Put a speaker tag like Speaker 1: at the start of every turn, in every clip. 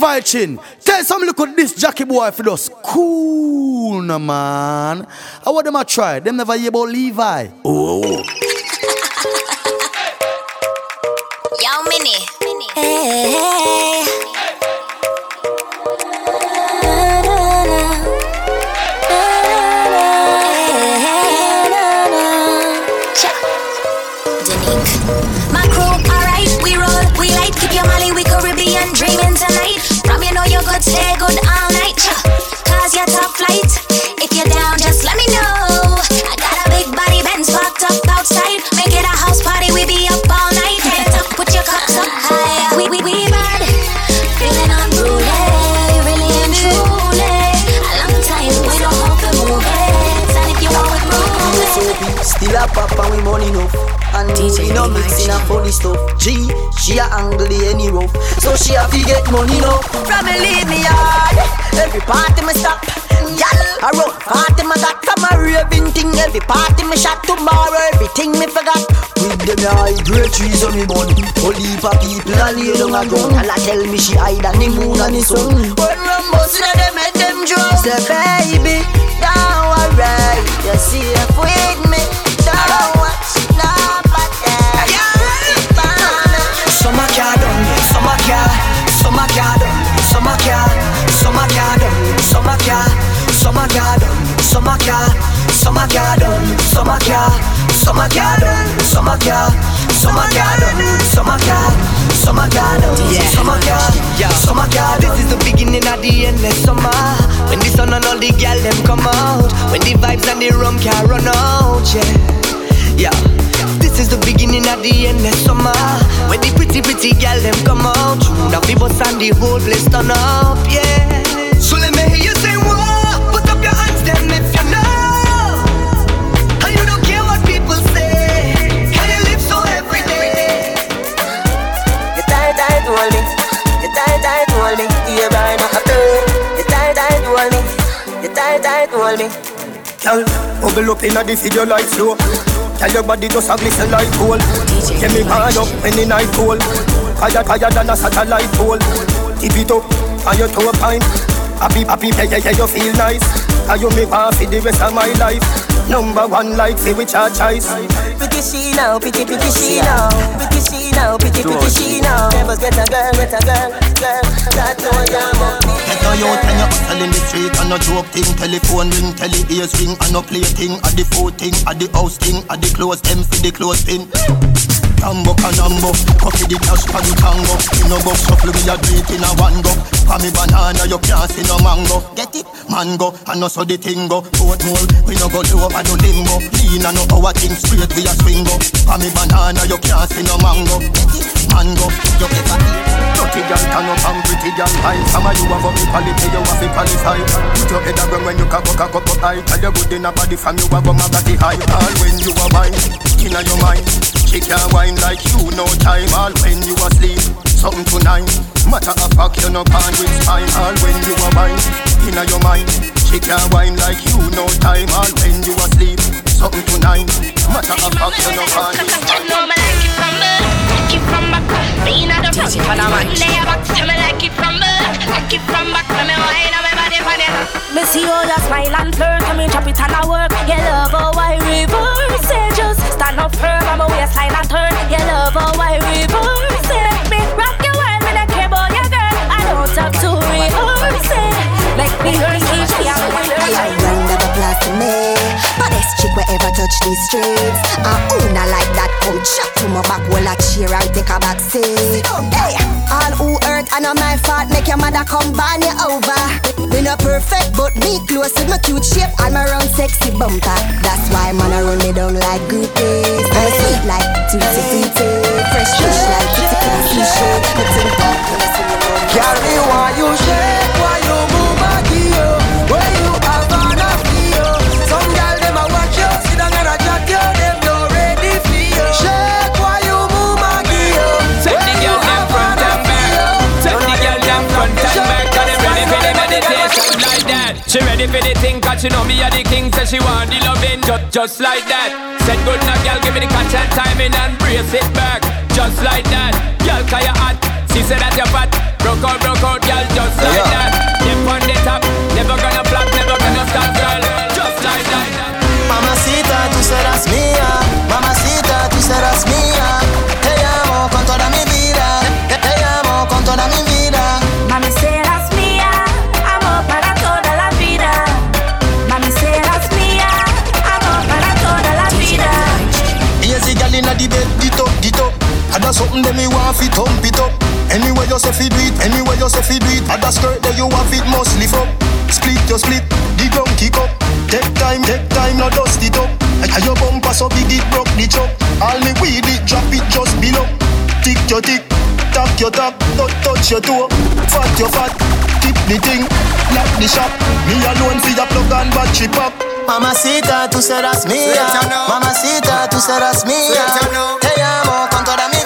Speaker 1: Levi Chin. Tell some look at this Jackie boy for us. Cool, no man. I want them to try. Them never hear about Levi. Oh.
Speaker 2: Yo, Mini. Hey, hey. You a
Speaker 3: pop and we money enough. And
Speaker 2: DJ
Speaker 3: we no mixing a
Speaker 2: G.
Speaker 3: funny stuff. G, she a angle the any rough. So she a fi get money now. From me leave me hard Every party me stop. Y'all a rough party me got. From a raving thing. Every party me shot tomorrow. Everything me forgot. With them high great trees on me bun. Whole heap of people a lay down a ground. And I tell me she hide on the moon and the sun. When rum bustin' a them head them drunk Say baby, don't worry. You're safe with me
Speaker 4: the rum can run out, yeah. Yeah. This is the beginning of the endless summer. When the pretty pretty gal them come out. Now people and the whole place turn up, yeah. So let me hear you say whoa. Put up your hands then if you know. And you don't care what people say. Can you live so every day?
Speaker 3: You tight, tight, hold me. You tight, tight, hold me. You burn up a bird. You tight, tight, hold me. You tight, tight, hold me.
Speaker 5: Girl, bubble up inna the video like flow. Tell your body just a glisten like gold. Get me hard up when the night cold. Higher, higher than a satellite pole. Tip it up on your toe pine. Happy, happy, yeah, yeah, yeah, you feel nice. And you make want for the rest of my life. Number one like say which our choice.
Speaker 3: Pretty she now, pretty, pretty she now. Pretty she now, pretty, pretty she now. Never get a girl, get a girl, girl. That know you're
Speaker 5: a youth and you hustle in the street? And no joke thing Telephone ring, tele ears ring and no play thing At the food thing, at the house thing, at the clothes them for the clothes pin Tambo canambo, copy the cash for the tango. You know go shuffle me a it in a one go. For me banana you can't see no mango. Get it? Mango, and no so the thing go. Boat mole, we no go low over no limbo Lean and no our thing straight we a swing go. For me banana you can't see no mango. Get it? Mango, you get a Dirty girl turn up and pretty girl high. Some of you have up the quality, you have to qualify Put your head around when you cock up, cock up, up high. Tell you good in a body from you have a magazine high. All when you are wine, inna your mind She can't wine like you, no time. All when you asleep, something to nine. Matter of fact, you no can with spine All when you are wine, inna your mind. She can't wine like you, no time. All when you asleep, something to nine. Matter of fact, you no can with spine
Speaker 6: know like it from me, like it from back. Me inna the front, but I'm on lay back. Tell me like it from me, like it from back. Me wine on my body, body.
Speaker 7: Me see how you smile and flirt. Come in, chop it and I work. You love how I reverse it Firm I'm a waistline and turn
Speaker 2: touch these streets I own a like that Come chat to my back While I cheer and take a back seat Hey, all who hurt and not my fault Make your mother come ban you over Me not perfect but me close with my cute shape And my round sexy bumper That's why man I run me down like goopies I'm a sweet like tutti frutti Fresh fish like kitty kitty sushi Cutting back when I see you
Speaker 5: Girl, me want you shake, why you
Speaker 8: She know me a the king, say she want the loving just, just like that. Said good now, girl, give me the catch and timing and brace it back, just like that. Girl, cause your hat. she said that you're fat. Broke out, broke out, girl,
Speaker 9: just
Speaker 7: like yeah. that. Dip on the top, never gonna flop, never gonna stop, girl, just like
Speaker 5: that. Mamacita, tú serás mía. Mamacita, tú serás mía. Ada something that me want fi thump it up. Anywhere you say fi do it, anywhere you say fi do it. Ada skirt that you have it must lift up. Split you split, the ground kick up. Take time, take time, now dust it up. And your bumper so big it broke the chop. All me weed it, drop it just below. Tick your tick, tap your tap, don't touch your toe. Fat your fat, tip the thing, lock the shop. Me alone fi the plug and battery pop.
Speaker 9: Mamacita, tú serás mía. Mamacita, tú serás mía. Te amo con toda mi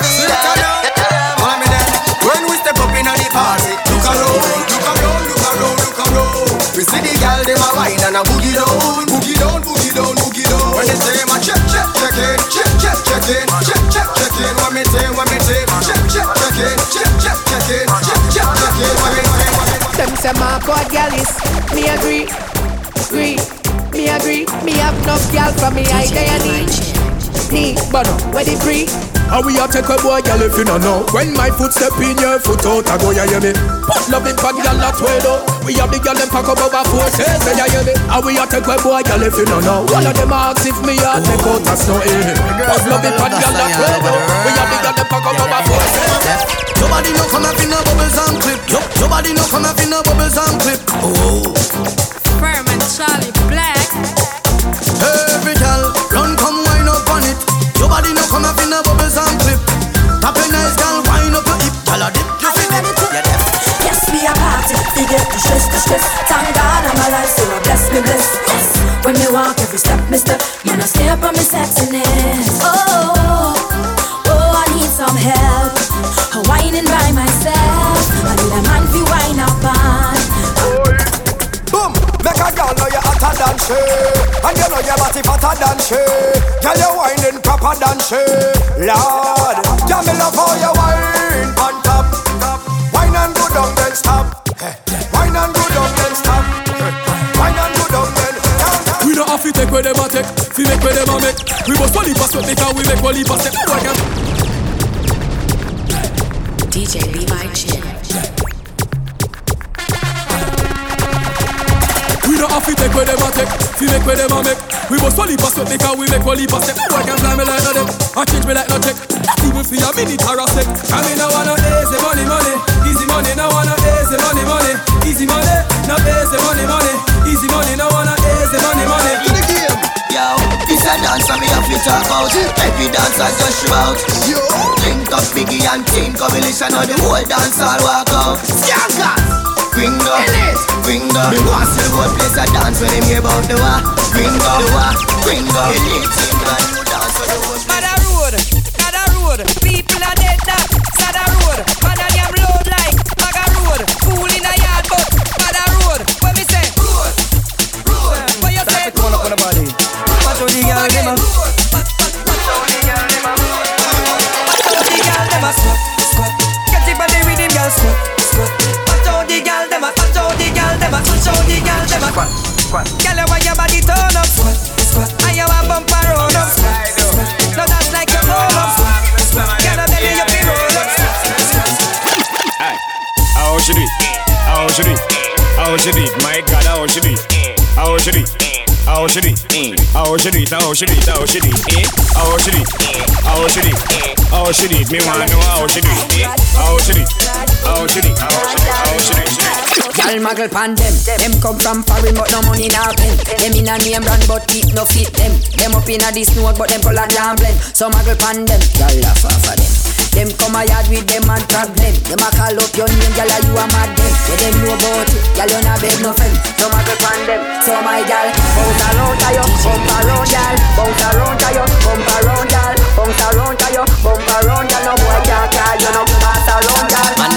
Speaker 10: see the girl them a wine and a boogie down, boogie down, boogie down, boogie down. When they say my check, check, check in, check, check, check in, check, check, check in. What me say, what me say, check, check, check in, check, check, check in, check, check, check in. What me say, what me say.
Speaker 11: Them say my God gal is me agree, agree, me agree. Me have enough gal for me I day and need, need, but no, where the free.
Speaker 12: How we a take a boy, girl, if you don't know. When my foot step in your foot out, I go, ya hear me. Put love in bad girl, that way though. We have the girl, them pack up over forces, say, ya hear me. How we a take a boy, girl, if you don't know. One of them ask if me a take out a snow, eh. Put love in bad girl, that way though. We have the girl, them pack up over four forces
Speaker 1: Nobody no come up in no bubbles and clip. Nobody no come up in no bubbles and clip. Oh,
Speaker 13: Firm and Charlie Black.
Speaker 1: every girl run Nobody no come up in no bubbles and clip. Tap a nice girl wine up your hip, gyal a dip. You
Speaker 7: Are you
Speaker 1: fit
Speaker 7: ready to?
Speaker 1: Yeah, def.
Speaker 7: Yes, we are party. We get the stress, the stress. Thank God I'm alive, so I bless me, bless. Yes. When me walk every step, mister, man, I stay up on my sexiness. Oh, oh, oh, I need some help. I'm whining by myself. I need a man fi wine up on.
Speaker 10: Boom! Make a girl know you hotter than she And you know your body fatter than she. Girl you whining proper than she. Lord Girl me love how you whine. On top Wine and go down then stop. Wine and go down then stop. Wine and go down then down, down.
Speaker 12: We don't have to take where them a take. Fi make where them a make. We must only pass what because we make only pass it Boy, can
Speaker 14: DJ Levi Chin.
Speaker 12: We don't have to take where them a take Fi make where them a make. We must only pass what because we make only pass it Boy, can fly me like no them I change me like no check. Not even for a minute or a sec Come in, I wanna easy money, money. Easy money, no wanna easy money, money. Easy money, no easy money, money. Easy money, no wanna easy money, money.
Speaker 9: To the game. Yo, this a dance and me have to talk about Every dancer just shout Yo. Link up Biggie and Team Coalition Now the whole dance all walk out. Skankas Gringo Gringo want see the whole place a dance When them hear about the war Gringo The war Gringo Elite team dance for the whole place.
Speaker 11: Mother road, mother road, people
Speaker 10: How
Speaker 8: she do it? How she do it? How she do it? How she do it? Eh? How she do it? How she do it? How she do it? Me wanna know how she do it? Eh? How she do it? How she do it? How she do it? How she do it?
Speaker 11: Y'all muggle pan them. Them come from foreign but no money now pen. Them in a name brand but keep no fit them. Them up in a this note but them pull a damn blend. So muggle pan them. Y'all laugh off of them. Them come a yard with them and problem. Them a call up your name, y'all you a mad them. Where them know about it, y'all you not beg no friend. So muggle pan them. So my gal, bounce around to bump around y'all, bounce around to bump around y'all, bounce around to bump around y'all. No boy can't call you no pass around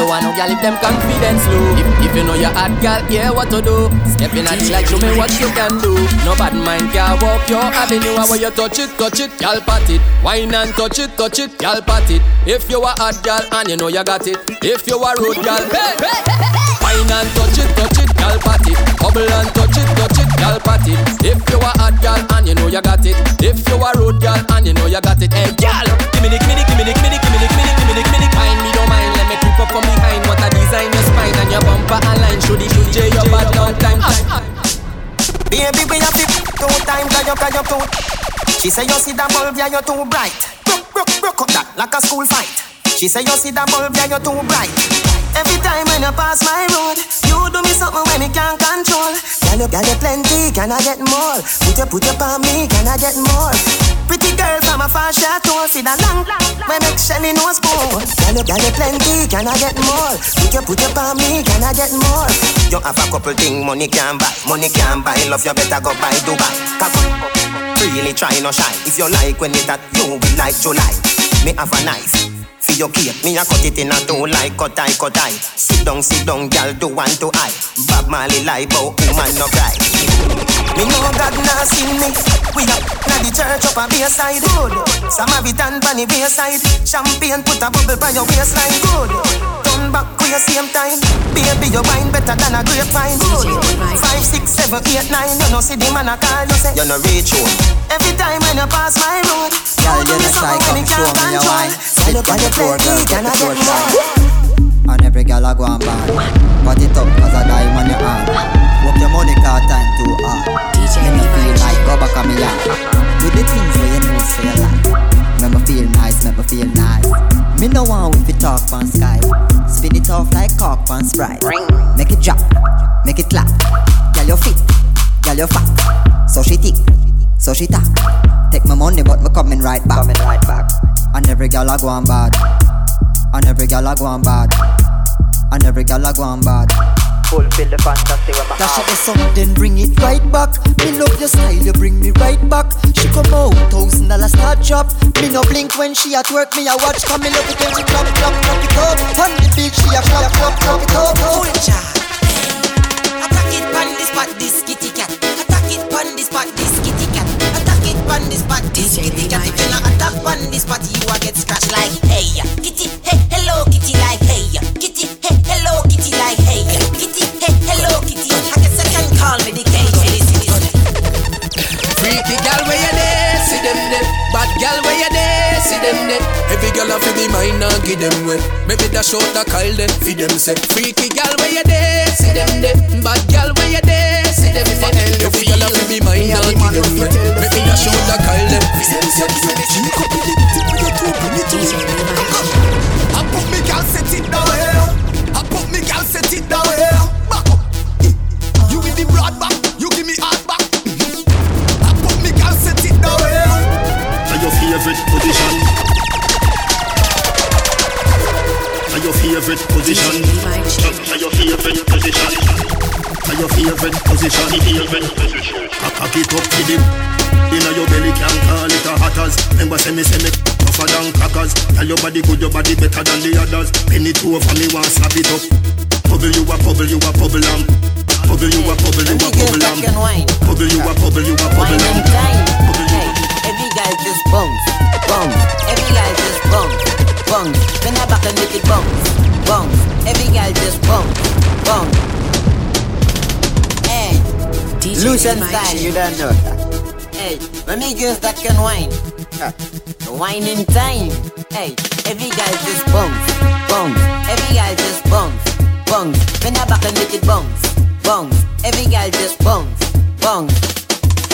Speaker 11: y'all.
Speaker 8: Want no gal if them confidence low If, if you know you're hot gal, yeah what to do? Step in at it like show me what you can do. No bad mind can walk your avenue. And when you touch it, touch it, gal pat it. Wine and touch it, touch it, gal pat it. If you a hot gal and you know you got it. If you a road gal, hey, hey, hey, hey. Wine and touch it, touch it, gal pat it. Bubble and touch it, touch it, gal pat it. If you a hot gal and you know you got it. If you a road gal and you know you got it. Hey gal,
Speaker 9: Baby, we have it two times, cause you, cause you too. She say you see that bulb, yeah, you're too bright. Broke, broke, broke up that like a school fight. She say you see that bulb, yeah, you're too bright. Every time when you pass my road, you do me something when me can't control. Can you, can you plenty? Can I get more? Put your, put your on me, can I get more? Pretty girl from a far chateau, see that long, when make Shelly nose bow. Can you, can you plenty? Can I get more? Put your, put your on me, can I get more? You have a couple thing money can buy, money can buy. Love you better go buy Dubai. Really try no shy. If you like when it that you will like July. Me have a knife. For your cake, me a cut it in a two like cut eye, cut eye. Sit down, sit down, gal, do one to eye. Bob Marley lie, bout woman no cry. Me know God nah see me. We up na the church up a bayside. Good. Samaritan pan the bayside. Champagne put a bubble by your waistline. Good. Turn back with your same time. Baby, your wine better than a grapevine. Good. Five, six, seven, eight, nine. You know see the man a call you say you no reach home. Every time when you pass my road,
Speaker 15: Girl,
Speaker 9: you do
Speaker 15: you
Speaker 9: me
Speaker 15: the psycho,
Speaker 9: when
Speaker 15: show me your
Speaker 9: control.
Speaker 15: wine.
Speaker 9: Girl,
Speaker 15: Sit
Speaker 9: you
Speaker 15: on
Speaker 9: got
Speaker 15: the
Speaker 9: the
Speaker 15: floor,
Speaker 9: plenty,
Speaker 15: girl,
Speaker 9: can I
Speaker 15: get the
Speaker 9: get
Speaker 15: floor
Speaker 9: more?
Speaker 15: shine. And every girl a go and bad. Put it up cause I die on your hand. Work your money car time too hard. Make me feel like go back on me yard. Do the things where you know so you like. Make me feel nice, make me feel nice. Me no want with it talk on Skype. Spin it off like cock on Sprite. Make it drop, make it clap. Girl you fit, girl you fat. So she thick, so she tap. Take my money but me coming right back. Coming right back. And every girl a go on bad. And every girl a go on bad. And every girl a go on bad.
Speaker 7: Fulfill the fantasy with my
Speaker 15: Dash it something, bring it right back. Me love your style, you bring me right back. She come out, thousand dollar start drop. Me no blink when she at work, me a watch. Come me love it when she clap, clap, clap it up. On the beat, she a clap, clap, clap it up.
Speaker 16: Culture. Attack it pon this spot, this kitty cat. Attack it pon this spot, this. Pon this spot, this kitty cat. If you not attack pon this spot, you a get scratched like hey kitty, hey hello kitty like hey kitty, hey hello kitty like hey kitty, hey hello kitty. I guess I can call me the cage for this city.
Speaker 12: Freaky gal where you there, see them there. Bad gal where you there, see them there. Every a fi be mine and give them way. Maybe dash out the Kyle there, fi them say. Freaky gal where you there, see them there. Bad gal where you there, see them there. Every gal a fi be mine give them way. Maybe dash out the Kyle there, fi them say. Cheek up in the tip with your two minute I put me gal set it down here. I put me gal set it down here. Back up. You with the broad back, you give me hard back. I put me gal set it down here.
Speaker 5: Are your favorite position? Are your favorite position? Are your favorite position? Are your favorite position? Favorite position. Cock it up to them. Inna your belly can call it a hatters. Remember say me say me tougher than crackers. Tell your body good, your body better than the others. Penny it over me, want slap it up. Bubble you a bubble, you a bubble lamb. Bubble you a bubble, you a bubble lamb. Bubble you a bubble, you a bubble lamb.
Speaker 16: Every guy just bounce, bounce. Every guy just bounce, bounce. Then I back and make it bounce, bounce. Every guy just bounce, bounce. Hey, Lucian style, you don't know that. Hey, let me girls that can whine. Huh. Wine in time. Hey, every guy just bounce, bounce. Every guy just bounce, bounce. Then I back and make it bounce, bounce. Every guy just bounce, bounce.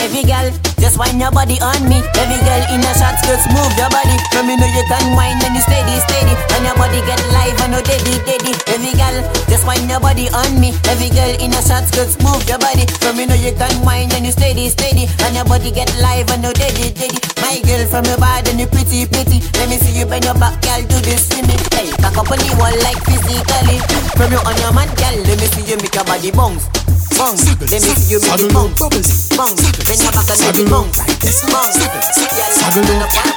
Speaker 16: Every girl, just wind your body on me. Every girl in a short skirts, move your body. Let me know you can wind and you steady, steady. And your body get live and no daddy, daddy. Every girl, just wind your body on me. Every girl in a short skirts, move your body. Let me know you can wind and you steady, steady. And your body get live and no daddy, daddy. My girl from your body and you pretty, pretty. Let me see you bend your back, girl, do this for me. Hey, back up on the wall like physically. From you on your man, girl, let me see you make your body bounce. Bounce, let me see you make it bounce. Bounce, then your back and make it bounce. Bounce, girl, do the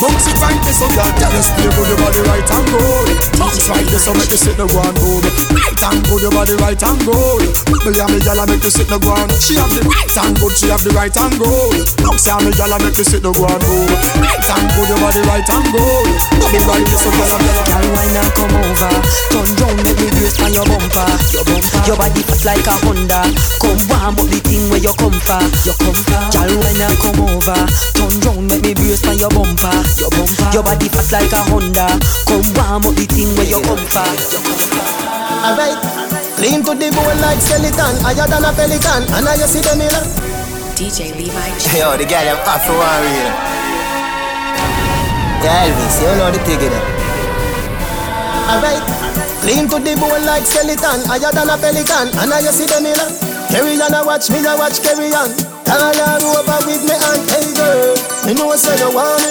Speaker 12: Bounce it right there so girl tell us with your body right and good Bounce right so make you sit the ground good Right and good your body right and good Bubble me gyal make you sit the ground She have the right and good She have the right and good Bounce on me gyal make you sit the ground good Right and good your body right and good Bubble right there so gyal gyal
Speaker 7: Girl, why not come over? Turn round, make me brace on your bumper. Your bumper. Your body fast like a Honda. Come warm up the thing where you come for. You come for. Girl, why not come over? Turn round, make me brace on your bumper. Your bumper. Your body fast like a Honda. Come warm up the thing where you come for. You come for.
Speaker 9: Alright, clean to the bone like skeleton, higher than a pelican. And now you see the mirror.
Speaker 14: DJ Levi
Speaker 9: Yo, the girl I'm off for one real. Yeah, Elvis, you know the thing, you know. Alright. Clean to the bone like skeleton, higher than a pelican, and I see them in a Carry on, I watch me, I watch carry on. All over with me and hey girl, me know say you want me.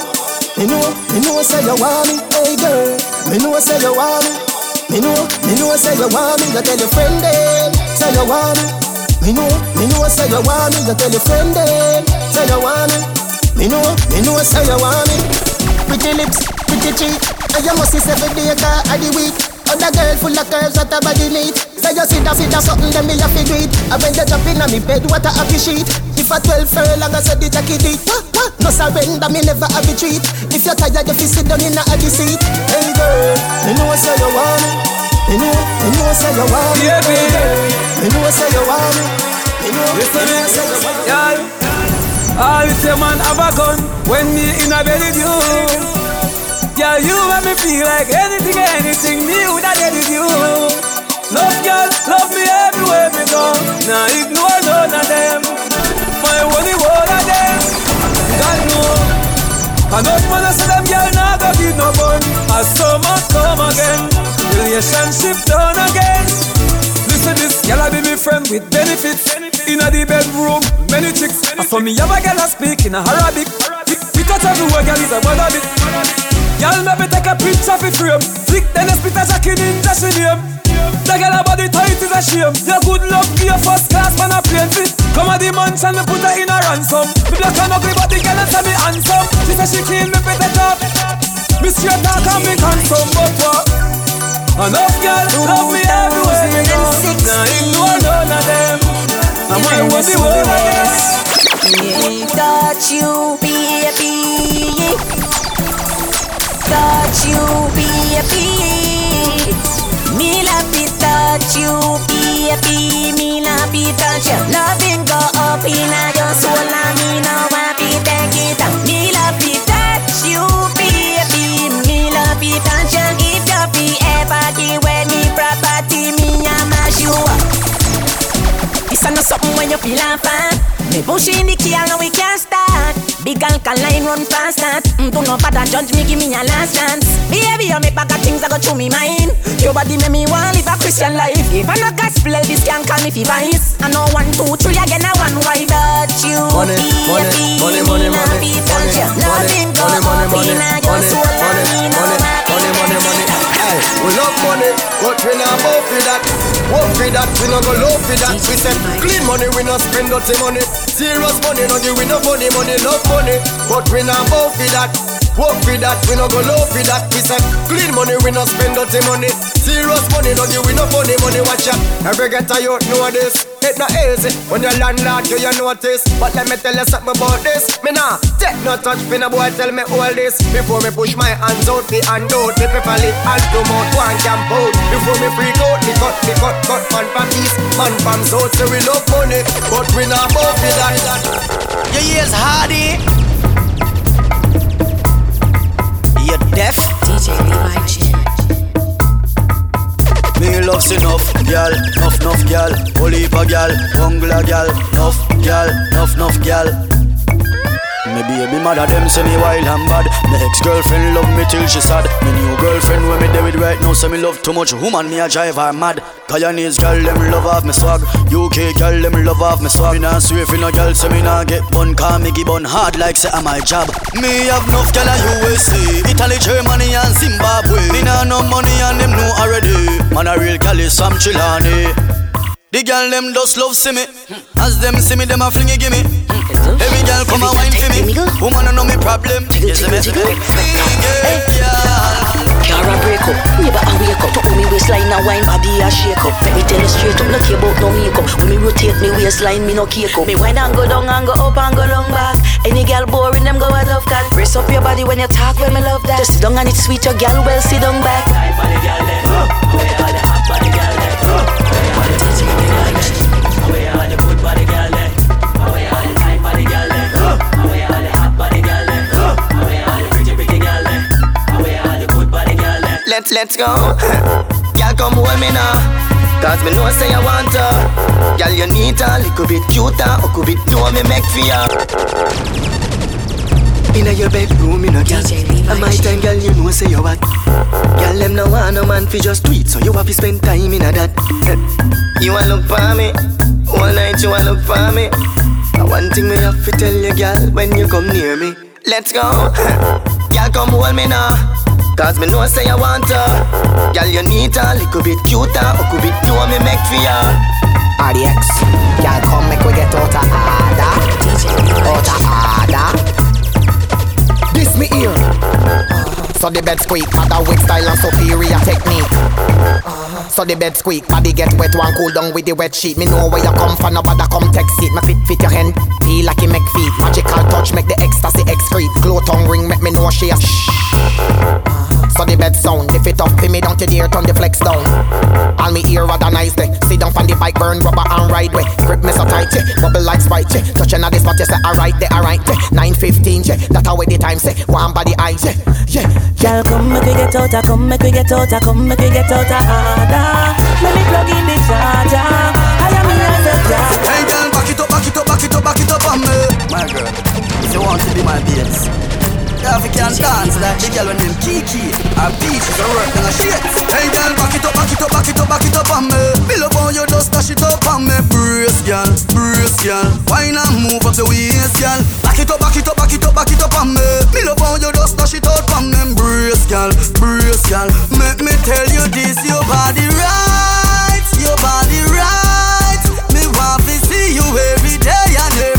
Speaker 9: Me know, me know say you want me, hey girl. Me know say you want me. Me know, me know I say you want me. You tell your friend them, say you want me. Me know, me know say you want me. You tell your friend them, say you want me. Me know, me know I say you want me. Pretty lips, pretty cheek, you must see every day car of the week. Other girl full of curves that her body neat. Say you sit down, sit down, something then me have to do it. And when you jump in on me bed, what a happy sheet. If a 12 furlong, I said it. Wah, wah. No surrender, me never have a treat. If you're tired, you fi sit down in a the seat. Hey girl, me know say you want me. Me know, me know say you want me.
Speaker 17: Yeah, baby.
Speaker 9: Me know say you want me. Me know,
Speaker 17: Listen,
Speaker 9: know say you want me.
Speaker 17: y'all. All this a man have a gun when me in a bed with you. Girl, you make me feel like anything, anything me woulda did with you. Love, girl, love me everywhere me go. Now ignore none of them. My only one of them. God know. Enough man I say them girl nah go give no bun. As summer come again, relationship done again. Listen this, girl I be me friend with benefits. Inna the bedroom, many chicks. I saw me have a girl a speak in Arabic. We, we touch everywhere, girl is a bad habit. Girl, maybe take a picture for frame. Flick then a spit a jacket in just a name. The girl her body tight is a shame. Your good luck be a first class man a plane fit. Come at the mansion, me put her in a ransom. Me black and ugly, but the girl say me handsome. She say she clean me fit the top. Me straight talk and me handsome, but what? Enough girl love me everywhere me. Now ignore none of them. I'm one of them.
Speaker 18: Me touch you, baby. You, baby. Me touch you, baby. Me touch you. Loving go up in your soul, and me This ain't no something when you feel fan. Me push in the key and we can't start. Big alkaline run fast that. Mm, do not bother judge me, give me a last chance. Baby, you make bag of things that go through me mind. Your body make me want live a Christian life. If I no gospel, this can call me fi vice. I know one, two, three again, I one wife. But you,
Speaker 9: Money, money, money, money, money, money,
Speaker 18: Loving go
Speaker 9: money, money,
Speaker 18: up
Speaker 9: money,
Speaker 18: in
Speaker 9: money,
Speaker 18: your soul,
Speaker 9: money,
Speaker 18: and me no
Speaker 9: money,
Speaker 18: want to
Speaker 9: money, money,
Speaker 18: take
Speaker 9: money.
Speaker 18: it down.
Speaker 9: Hey, we love money, but we not both for that. Work for that, we no go low for that. We say clean money, we no spend dirty money. Serious money, no give we no funny money, love money, but we not both for that. Work for that, we no go low for that. We say clean money, we no spend dirty money. Serious money, no give we no funny money. Watch out, every get a youth know this. It not easy when your landlord you you notice. But let me tell you something about this. Me nah take no touch. Me no boy tell me all this before me push my hands out. The hand out, me prefer it hand to mouth one camp out. Before me freak out, me cut, me cut, cut man from east, man from south. Say we love money, but we not both for that.
Speaker 1: Your ears hardy. Eh?
Speaker 9: You deaf?
Speaker 14: DJ Levi Chin.
Speaker 1: Me loves enough, gal, enough, enough, gal. For gal, hungla gal, enough, gal, enough, enough, gal. Me baby mother them say me wild and bad. Me ex-girlfriend love me till she sad. Me new girlfriend when me there with right now say me love too much. Woman me a drive her mad. Guyanese girl them love off me swag. UK girl them love off me swag. Me nah swear for no girl say me nah get bun. Cause me give bun hard like say I'm my job. Me have enough girl a. USA Italy, Germany and Zimbabwe. Me nah no money and them know already. Man a real gal is some Chilani the girl them just love see me. As them see me, them a fling it gimme. Every girl come a wine for me. Woman I know me problem? Yes, me? See me
Speaker 19: Cara break up, never a wake up? Put me waistline and wine, body a shake up. Let me tell you straight up, not care about no makeup. When me rotate me waistline, me no cake up. Me wine and go down and go up and go down back. Any girl boring, them go I love that. Brace up your body when you talk, when me love that. Just sit down and it's sweet, your girl well sit down back
Speaker 18: Let's let's go. Girl, come hold me now.
Speaker 9: Cause me know say I want her. Girl, you need her, little bit cuter, or could bit know me make for ya. Inna your bedroom, inna girl. At my time, girl, you know say you what. Girl, them no want no man fi just tweet, so you have to spend time inna that. you want look for me, all night you want look for me. One thing me have to tell you, girl, when you come near me. Let's go. girl, come hold me now. Cause me know say you want her. Girl, you need her, little bit cuter, or could be know me make for ya.
Speaker 12: RDX, girl, come make we get out of order. Out of order. This me ear. So the bed squeak, other with style and superior technique. So the bed squeak, body get wet, one cool down with the wet sheet. Me know where you come from, nobody come text it. Me fit fit your hand, feel like you make feet. Magical touch, make the ecstasy excrete. Glow tongue ring, make me know she a shh. So the bed sound, if it up, pin me down to the earth, turn the flex down. All me ear rather nice day. Sit down on the bike, burn rubber and ride way. Grip me so tight, yeah. bubble like sprite, yeah. Touching at the spot, you say alright, there, alright, yeah. 9:15, yeah. Eh. That how the time say. One body eyes, eh. yeah, yeah.
Speaker 18: Girl, come make we get out, ah. come make we get out, ah. come make we get out ah. harder. Let me plug in the charger. I am here as a jar.
Speaker 1: Hey girl, back it up, back it up, back it up, back it up on me. My girl, if you want to be my BS. African dance like the girl when them Kiki and Peaches are working a shit. Hey girl, back it up, back it up, back it up, back it up on me. Me love how you just dash it up on me. Brace, girl, brace, girl. Why not move up the waist, girl? Back it up, back it up, back it up, back it up on me. Me love how you just dash it up on me. Brace, girl, brace, girl. Make me tell you this, your body right, your body right. Me want to see you every day and every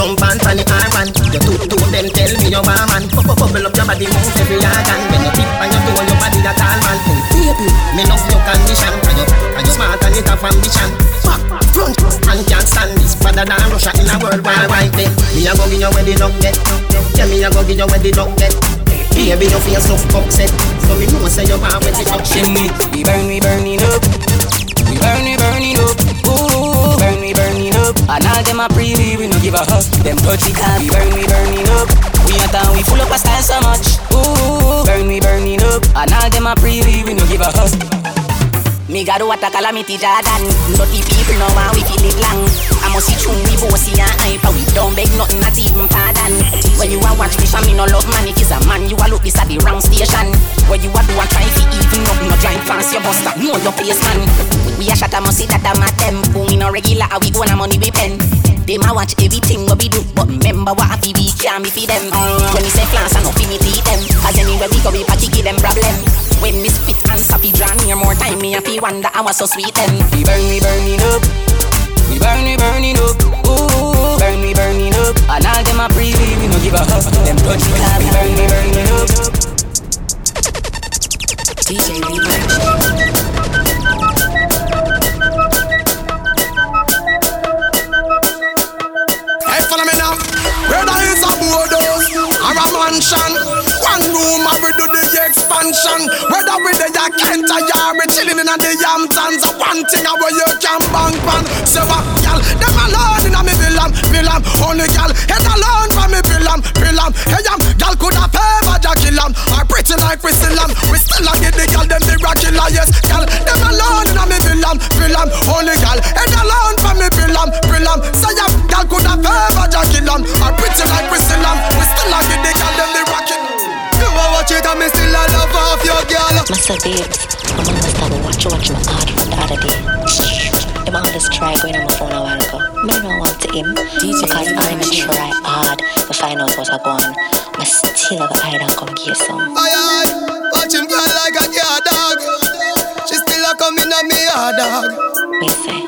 Speaker 9: jump on funny R1 You two, two them tell me you're a man. Bubble up your body, move every organ When you tip on your toe, your body a tall man. Hey, baby, me love your condition. Cause you, cause you smart and you have ambition? Back, front, and can't stand this Better than Russia in a world wide wide Me a go give you where the dog get. Yeah, me a go give you where the dog get. Baby, your face look upset. So me know say you want when up shit
Speaker 17: me We burn, we burning up. We burn, we burning up. Ooh, And all them a pre we no give a fuck. Them touch it up We burn, we burning up. We a town, we full up a style so much. Ooh, burn, we burning up. And all them a pre we no give a fuck.
Speaker 18: Me got what a calamity Jordan. Dirty people know how we feel it long must see true we bossy and hype We don't beg nothing not even pardon When you a watch fish and me no love man If it's a man you a look this at the wrong station. When you a do a try fi even up No drive fast you bust up know your place man. We a shot a must see that I'm a tempo We no regular we on a money we pen. Them a watch everything what we do But remember what I feel we can't be for them. When we say flans I no fi me teeth them. Cause anywhere we go we party give them problem. When me spit and sappy draw near more time Me a fi wonder how was so sweet them.
Speaker 17: We burn, we burning up We burn, we burning up. Ooh, burn, we burning up. And all them a pre we no give a fuck. Them touch it up We burn, we burning up
Speaker 18: DJ Reverb
Speaker 12: Hey, follow me now. Whether it's a boardhouse or a mansion, expansion. Whether we the ya Kent or ya we chilling in the Hamptons, one thing I where you can bank pan. Say uh, what, gal? Them alone in a me villam, villam. Only gal head alone for me villam, villam. Hey, am gal coulda pay but ya kill 'em. Or pretty like we still 'em. We still a get the gal them miraculous, yes, gal. Them alone in a me villam, villam. Only gal head alone for me villam, villam. Say am gal coulda pay but ya kill 'em. Or pretty like we still 'em. We still a the them the
Speaker 20: Massa babes, I'm on the start watch you watch my hard from the other day. Them all just try going on my phone a while ago. Me no want to him because I'm try hard to find out what's going on. I still have a hide and come get some.
Speaker 12: Aye aye, watch him girl like a cat dog. She still a come in a me yard dog.
Speaker 20: Me say,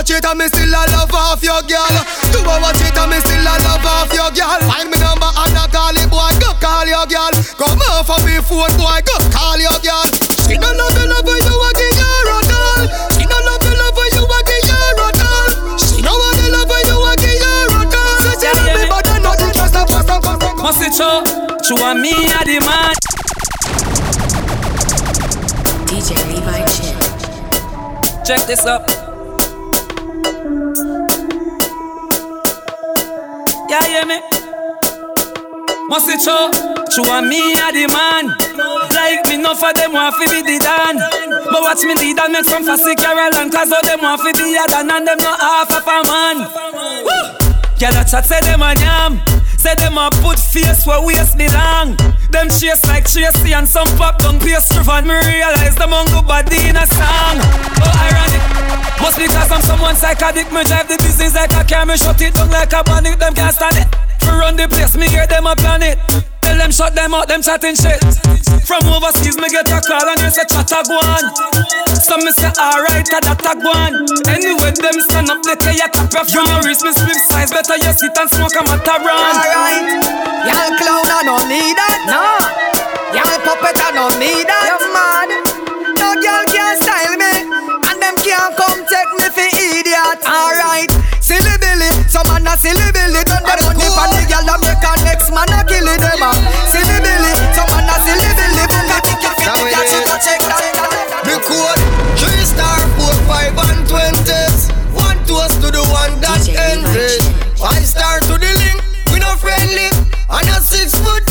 Speaker 12: watch it and me still a love off your girl. You a watch it and me still a love off your girl. Find me number and a call it, boy. Go call your girl. Come off of me phone, boy. Go call your girl. She don't love you, love you, a give her a doll. She don't love you, love you, a give her a doll. She don't want to love you, a give her a doll. So she love me, but then nothing just a pass and pass and
Speaker 17: Must it show She want me a the man
Speaker 18: DJ Levi Chin
Speaker 17: Check this up Yeah, hear me? Must it show? True and me a the man. Like me, no for them want fi be the dan. But watch me lead and make some fussy Carol and cause all them want fi be a dan and them not half of a man. Woo! Girl a chat say them a yam. Say them a put face where waist belong. Them chase like Tracy and some pop down pastry van me realize them on go body in a song. Oh ironic. Must be cause I'm someone psychotic. Me drive the business like a car, me shut it down like a panic. Them can't stand it. For run the place, me hear them a planet. Tell them shut them out, them chatting shit. From overseas, me get a call and they say chat a go. Some me say alright, a that a go. Anyway, them stand up, they tell you cap off from your wrist, me slip size. Better you sit and smoke a mataran.
Speaker 12: Alright, y'all clown, I don't need that. No, y'all puppet, I don't need that. You're mad. Some man a silly billy. Don't they run if and the girl a make a next man a kill it them ah. a silly billy. Some man a silly billy. Book a ticket for the girl she go check that.
Speaker 10: The code three star four five and twenties. One toast to the one that envy. Five star to the link. We no friendly. And a six foot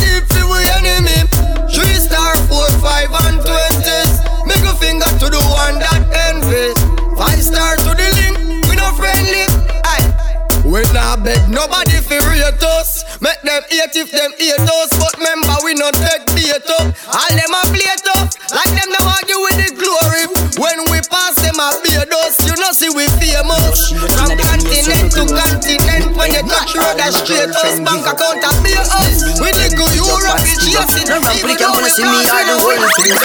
Speaker 10: We not beg nobody fi rate us. Make them hate if them hate us. But remember we not take bait up. All them a play tough. Like them no argue with the glory. When we pass them a beard us. You know see we famous. From continent to continent. When you touch road that straight us. Bank account a pay us. We little Europe we chase it.
Speaker 1: No rapper can wanna see me I the whole thing.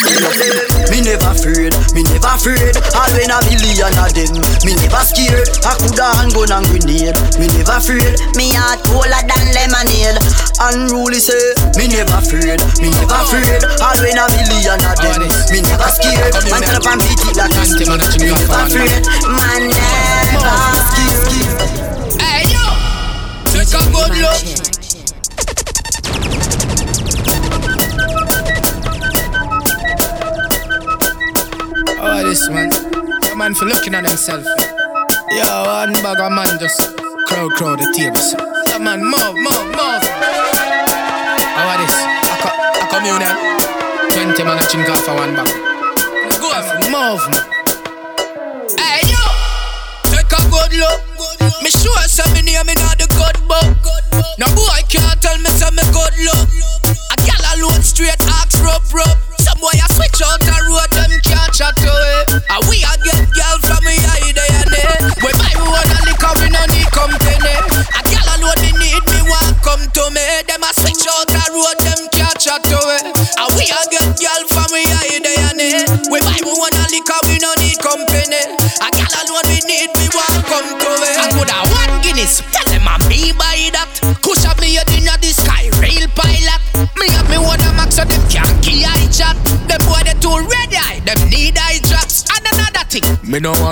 Speaker 1: Me never afraid, me never afraid. All when a million of them, me never scared. I coulda handgun and grenade. Me never afraid.
Speaker 3: Me heart colder than lemonade.
Speaker 1: Unruly say, me never afraid, me never afraid. All when a million of them, me never scared. Man turn up and beat it like a stick. Me never afraid, man never scared.
Speaker 10: A.
Speaker 21: Oh, this man. The man for looking at himself. Yo, one bag of man just crowd, crowd the tables. Yeah, man, move, move, move. How are oh, this? A, co- a communion. 20 man a drink off for one bag. Go on, move, man.
Speaker 10: Good look. Me sure say me name me not the good book. No boy can't tell me say me good look. A gal alone straight axe rope rope. Some boy a switch out the road them can't chat to it. And we a get girl from me eye day and day. We buy we one a liquor we no need company. A gal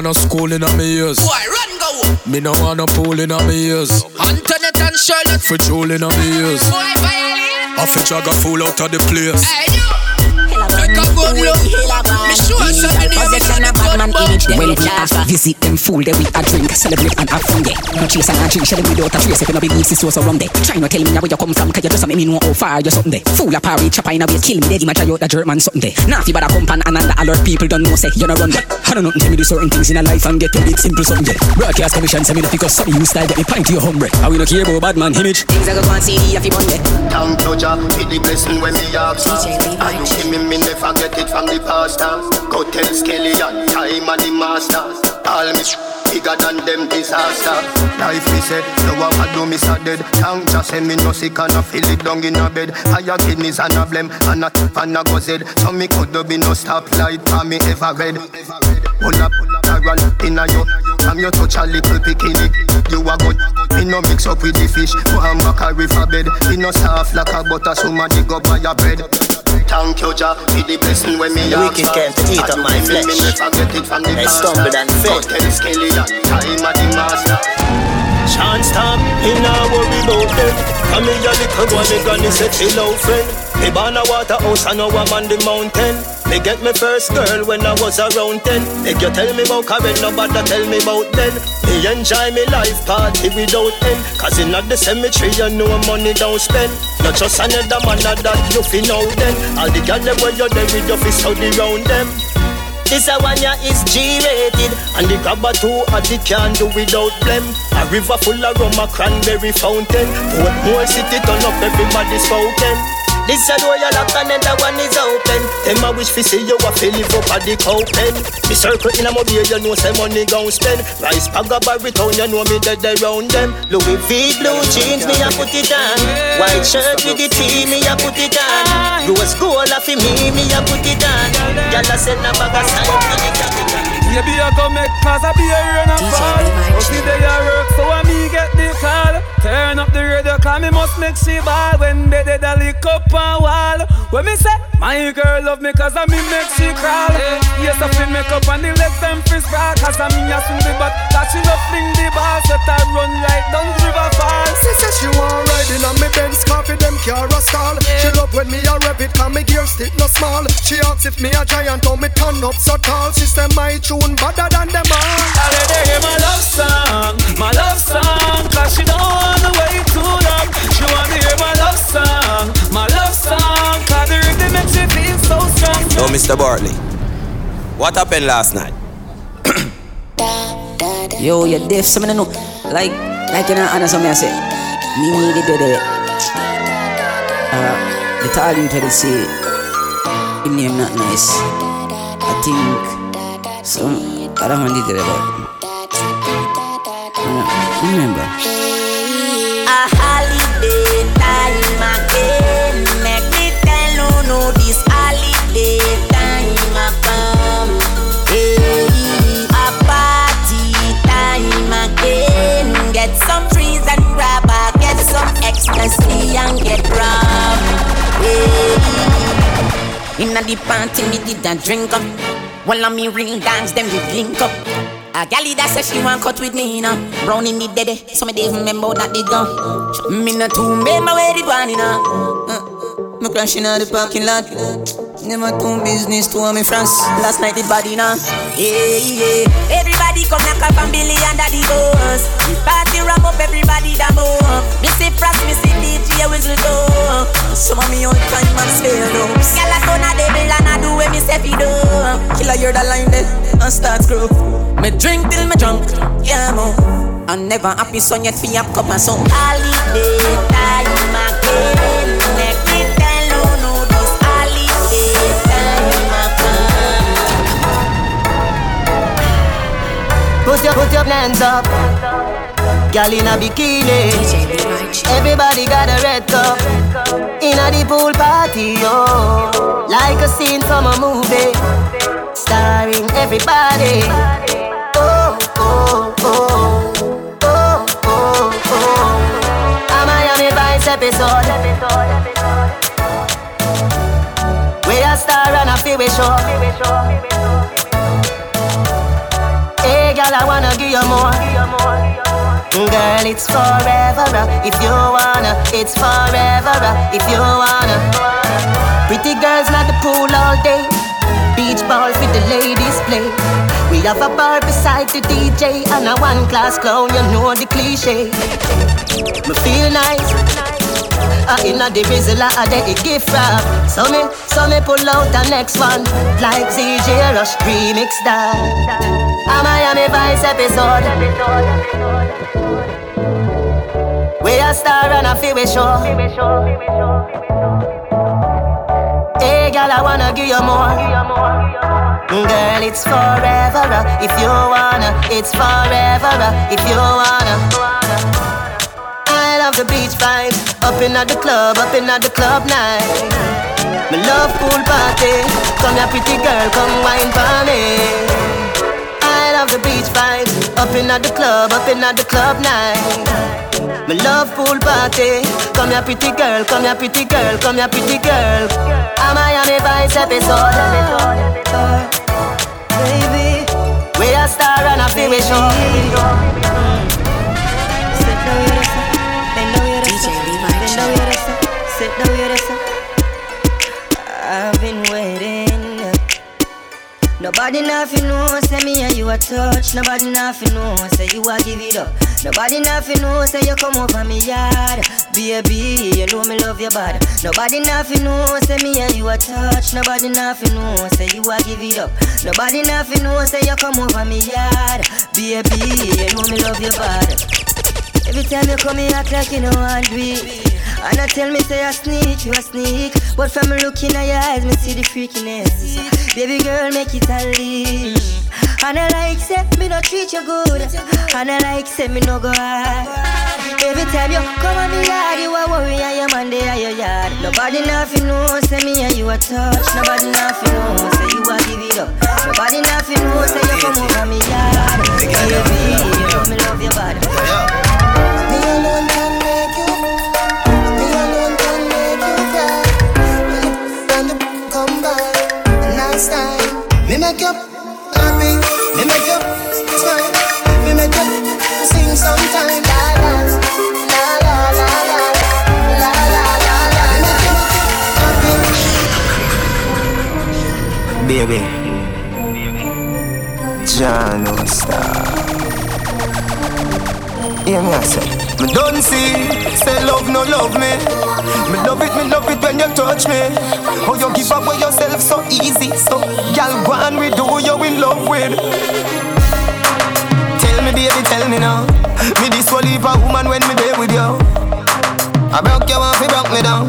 Speaker 10: want no
Speaker 8: school in a me ears.
Speaker 10: boy run go.
Speaker 8: Me no want no pool in a me ears.
Speaker 10: Antoinette and Charlotte,
Speaker 8: For jewel in a me ears.
Speaker 10: boy violate.
Speaker 8: I fit jagger full out of the place.
Speaker 10: Hey yo, take a good look. Me sure say me name is on the good.
Speaker 18: When we have visit them fool they with a drink, celebrate and have fun there. No chase and a drink, shell them without a trace if you no believe this was around there. Try not tell me where you come from, cause you just make me know how far you're something there. Fool a party, chopper in a way, kill me dead, imagine you the German something there. Nafi but a compan and under alert people don't know say you no run there. I don't know tell me do certain things in a life and get to big simple something there. Broadcast commission say me not because some you style get me pint to your hungry. I will not care about bad man image. Things I go on CD if you want there.
Speaker 10: Thank you, Jah, for the blessing when me ask her. And you give me, me never get it from the pastor. Go tell Skelly and time and the master. All me sh- bigger than them disaster. Life me say, no one can do me so dead. Thank Jah say me no sick and I feel it down in a bed. Higher kidneys and a blem and a tip and a go zed. So me could be no stop light for me ever read. Pull up, pull up, I run in a yo. From you touch a little bikini, you a good. Me no mix up with the fish. Go and back a river bed. Me no soft like a butter. Somebody go buy a bread. Thank you, Jah, for the blessing when me ask
Speaker 5: wicked can't eat up my flesh.
Speaker 10: Me never get it from the
Speaker 5: I stumbled and fell.
Speaker 10: Go tell Skelly and time of the master.
Speaker 5: Chance stop, he nah worry about them. Come here, little boy, me granny say chill out, friend. Me born a Waterhouse, I know I'm on the mountain. Me get my first girl when I was around 10. Make you tell me about Karen, nobody tell me about then. Me enjoy me life party without end. Cause in the cemetery, you know money don't spend. Not just another man that you feel know then. All the girls where you're there with your fist out around them. This a one ya is G-rated And the grabber too hot the can do without blame A river full of rum, a cranberry fountain. Put more city turn up, everybody's spoken this a door you lock and the one is open. Them a wish fi see you a fi live up at the copen. Me circle in a mobile, you know say money gon' spend. Rice bag a barry town, you know me dead around them. Louis V blue jeans, me a put it on. White shirt with the tee, me a put it on. Rose gold a fi me, me a put it on. Gyal a send a bag of sign the capital.
Speaker 17: Baby, I go make cause I be a rain and fall. But oh, see they a work, so I me get the call. Turn up the radio, cause me must make she ball. When they did a lick up on wall. When me say, my girl love me cause I me make she crawl. Eh, yes, I feel make up and the legs them fist sprawl. Cause I me a swing the bat, cause she love fling the ball. Set I run right down river fall.
Speaker 12: She say she want ride in on me Benz coffee, them car a stall. Eh. She love when me a rev it, cause me gear stick no small. She asks if me a giant, or me turn up so tall. She say my tune better than them all.
Speaker 17: I let her hear my love song, my love song, cause she don't wanna wait too long. She wanna hear my love song, my love song, cause the rhythm makes she feel so strong.
Speaker 22: Yo, Mr. Bartley, what happened last night?
Speaker 23: Yo, you deaf, some know. Like, like you know, understand me, I say, me need it, baby. Uh, the tall you try to say, him name not nice. I think, so, I don't want to tell about. Uh, remember.
Speaker 18: A holiday time again. Make me tell you no this holiday time a come. Hey, a party time again. Get some trees and grab a get some ecstasy and get robbed. Hey, inna the party me did a drink up. While me ring dance, them we link up. A galley that says she want cut with me, you know. The dead, so me even remember that they gone. Me not too me my way the one, you know. Me crashing out the parking lot. Never do business to me France. Last night the body now. Yeah, yeah. Everybody come knock up and Billy under the bus. The party wrap up, everybody da up. Me see Frost, me see DJ whistle do. Some of me old time man spell ups. Gyal a a devil and a do what me say fi do. Killer the line there and start screw. Me drink till me drunk, yeah mo. And never happy son yet fi up cup and so holiday time again. Me tell you no this holiday time again.
Speaker 9: Put your, put your hands up. Girl in a bikini. Everybody got a red cup. In a the pool party, yo. Like a scene from a movie. Starring everybody. Oh, oh, oh. Oh, oh, oh. A Miami Vice episode. We a star and a feel we show. Hey, girl, I wanna give you more. Girl, it's forever uh, if you wanna. It's forever uh, if you wanna. Pretty girls not the pool all day. Beach balls with the ladies play. We have a bar beside the DJ and a one class clown. You know the cliche. Me feel nice. Uh, inna the rizzle a day it gift wrap So me, so me pull out the next one Like ZJ Rush remix that A Miami Vice episode We a star and a feel we I wanna give you more Girl it's forever uh, if you wanna It's forever uh, if you wanna I love the beach vibes. Up in at the club, up in at the club night. My love pool party. Come here, pretty girl, come wine for me. I love the beach vibes. Up in at the club, up in at the club night. Me love pool party. Come here, pretty girl, come here, pretty girl, come here, pretty girl. A Miami Vice episode. Baby, we a star and a feel we show. Sit down here, bend down here, bend down here, sit down here. I've been waiting
Speaker 24: Nobody nothing know, say me and you a touch. Nobody nothing know, say you a give it up. Nobody nothing know, say you come over me yard. Baby, you know me love your body. Nobody nothing know, say me and you a touch. Nobody nothing know, say you a give it up. Nobody nothing know, say you come over me yard. Baby, you know me love your body. Every time you come here, act like you know I do it. And I tell me say I sneak, you a sneak. But from looking at your eyes, me see the freakiness. Baby girl, make it a unleash. And I like say me no treat you good. And I like say me no go hard. Every time you come on me yard, you a worry and your man there your yard. Nobody nothing know, say me and you a touch. Nobody nothing know, say you a give it up. Nobody nothing know, say you come over me yard. Baby, you know me love your body.
Speaker 25: Me alone can time. Me make you happy. Me make you smile. Me make you sing sometime. La la la la la la.
Speaker 9: Baby, John no star. Hear me I say, me don't see, say love no love me. Me love it, me love it when you touch me. Oh, you give up away yourself so easy, so gal go and we do you in love with. Tell me baby, tell me now, me this will leave a woman when me there with you. I broke you off, you broke me down.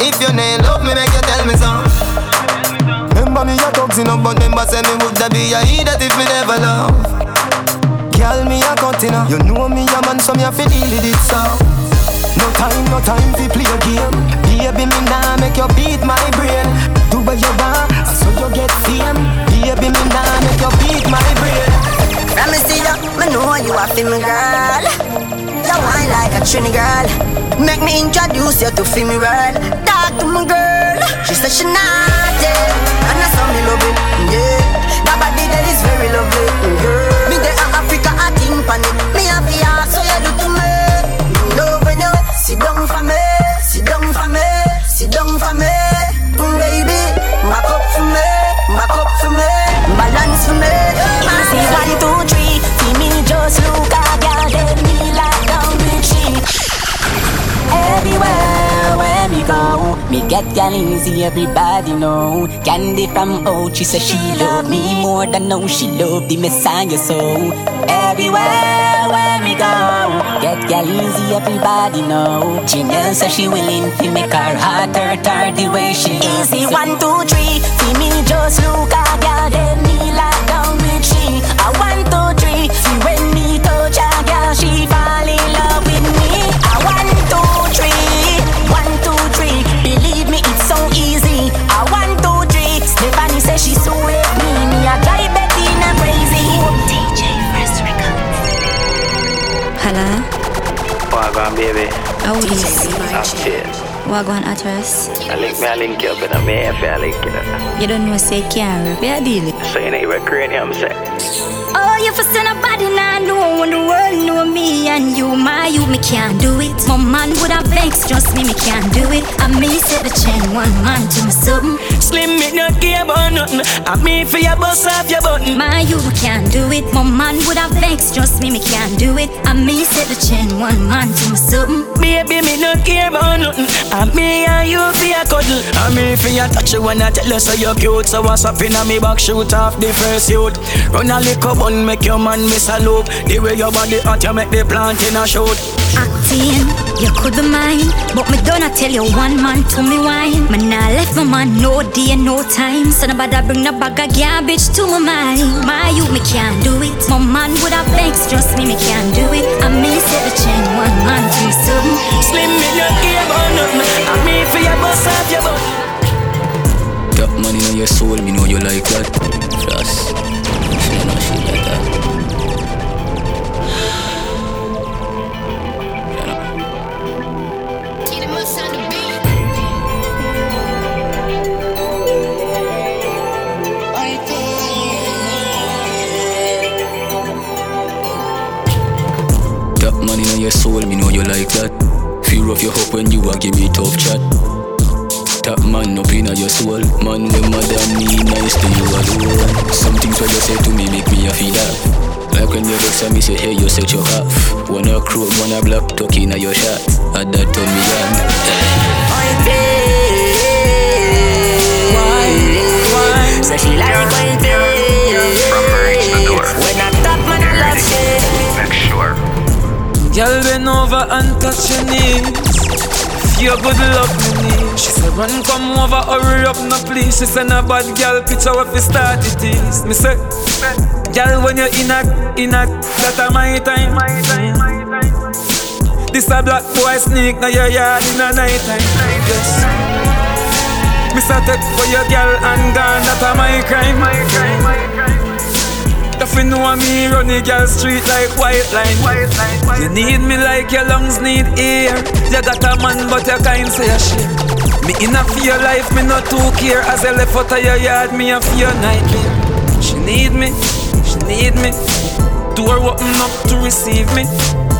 Speaker 9: If you ain't love me, make you tell me so. Remember me a thugs in but remember say me woulda be a he that if me never love. Girl, me a cutting You know me a man, so me a fi deal with it so. No time, no time fi play a game. Baby, me nah make you beat my brain. Do what you want, so you get fame. Baby, me nah make you beat my brain.
Speaker 24: Let me see ya, me know you a feel me girl. You whine like a Trini girl. Make me introduce you to feel me world. Talk to my girl. She said she naughty, and I saw me love it. Yeah, that body that is very lovely, It. Me have the so you do to me. Love when you sit down for me,
Speaker 18: get gal easy, everybody know. Candy from old, she say she love me more than know she love the Messiah so. Everywhere where me go, get gal easy, everybody know. Janelle say she willing to make her heart hurt her the way she
Speaker 2: Easy one, two, three. See me just look at girl, then me like down the tree. I one, two,
Speaker 26: baby.
Speaker 14: how is
Speaker 26: Upstairs.
Speaker 14: Wagwan address?
Speaker 26: I link me, I link you up in a me, if I link you. know.
Speaker 14: You don't know say can't rap, yeah deal it.
Speaker 26: So you know you were cranium say.
Speaker 2: Oh, you for send a body now know when the world know me and you, my you, me can't do it. My man would have vex, trust me, me can't do it. I me set the chain, one man to me something.
Speaker 1: Slim me no care about nothing. I me for your bust off your button.
Speaker 2: My you me can't do it. My man would have vex, trust me, me can't do it. I me set the chain, one man to me something.
Speaker 1: Baby, me no care about nothing. I me and you for your cuddle. I me for your touch you when I tell you so you're cute. So what's up in me back shoot off the first youth. Run a little bun, make your man miss a loop. The way your body hot, you make the plant in a shoot.
Speaker 2: Acting, you could be mine, but me don't tell you one man to me wine. Man, I left my man no day, no time. So nobody bring the bag of garbage to my mind. My you, me can't do it. My man would have vex, trust me, me can't do it. I me set the chain, one man to me something.
Speaker 1: Slim me no care about nothing. I me for your bust off your button.
Speaker 27: Got money on your soul, me know you like that. Trust. Your soul, me know you like that. Fear of your hope when you a give me tough chat. Top man up in your soul. Man, mad than me, nice to you alone. Some things what you say to me make me a feel that. Like when you vex me say, hey, you set your half. Wanna crow, wanna block, talking in your shot. And that turn me on.
Speaker 18: Why?
Speaker 17: Girl, bend over and touch your knees. If good love me need. She said, run, come over, hurry up, no please. She said, no bad girl, picture what we start it is. Me say, girl, when you in a, in a, that a my time. My time. This a black boy sneak, now your yard in a night time. Yes. Me say, take for your girl and gone, that a my crime. My crime. My crime. If you know me, run the girl street like white line. White line, white you need me like your lungs need air. You got a man, but you can't say a shit. Me in a fear life, me not too care. As I left out of your yard, me a fear nightmare. She need me, she need me. Door open up to receive me.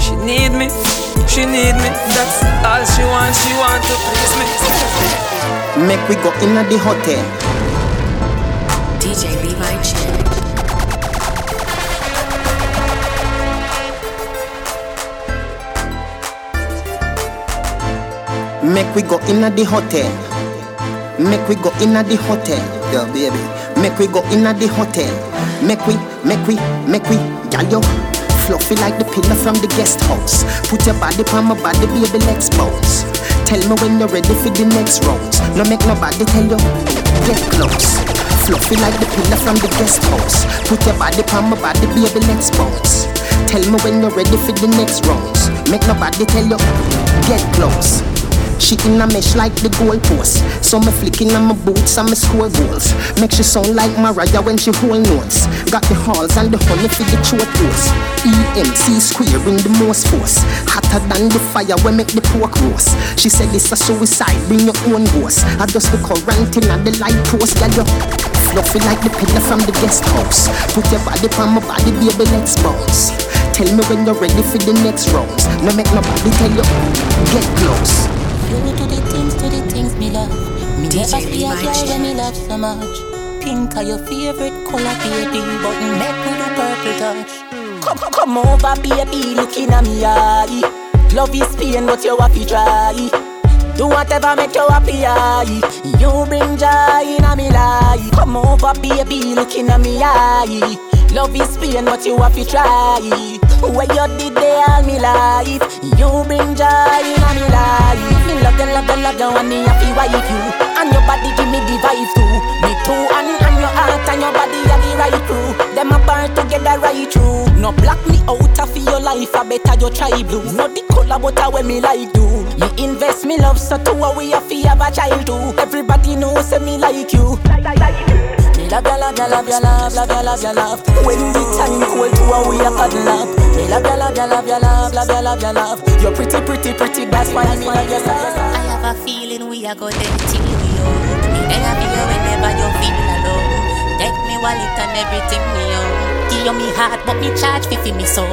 Speaker 17: She need me, she need me. That's all she want, she want to please me.
Speaker 9: Make we go in at the hotel.
Speaker 14: DJ Levi Chin.
Speaker 9: Make we go in the hotel. Make we go in the hotel, girl, baby. Make we go in the hotel. Make we, make we, make we, girl, yo. Fluffy like the pillar from the guest house. Put your body on my body, baby, let's bounce. Tell me when you're ready for the next round. No make nobody tell you, get close. Fluffy like the pillar from the guest house. Put your body on my body, baby, let's bounce. Tell me when you're ready for the next rounds. Make nobody tell you, get close. She in a mesh like the goalpost. So me flicking on my boots and me score goals. Make she sound like Mariah when she hold notes. Got the halls and the honey for the throat goes. EMC square in the most force. Hotter than the fire when make the pork roast. She said this a suicide, bring your own ghost. I just the quarantine and the light post, girl you fluffy like the pillar from the guest house. Put your body on my body, baby, let's bounce. Tell me when you're ready for the next rounds. No make nobody tell you, get close.
Speaker 28: You to the things, to the things me love. Me never see a girl when me love so much. Pink are your favorite color, baby, but make me do purple touch. Come, come, come over, baby, looking at me eye. Love is pain, but you happy try. Do whatever make you happy, aye. You bring joy in a me life. Come over, baby, looking at me eye. Love is pain, but you have to try. Where you did they all me life. You bring joy in me life. Me love you, love you, love you, and me happy wife you. And your body give me the vibe too. Me too, and, and your heart and your body are the right crew. Them a bar together right through. No block me out of your life, I better you try blue. No the color, but I when me like do. Me invest me love, so to a have to have a child too. Everybody knows say me like you. Me love ya, love love ya, love, love ya, love ya, love. When the time cold to a we a cuddle up. Me love ya, love love ya, love, love ya, love. You're pretty, pretty, pretty. That's why me love ya, ya.
Speaker 14: I have a feeling we are going to we old. Me there for you whenever you feel alone. Take me wallet and everything we own. Give me heart, but me charge fi fi me soul.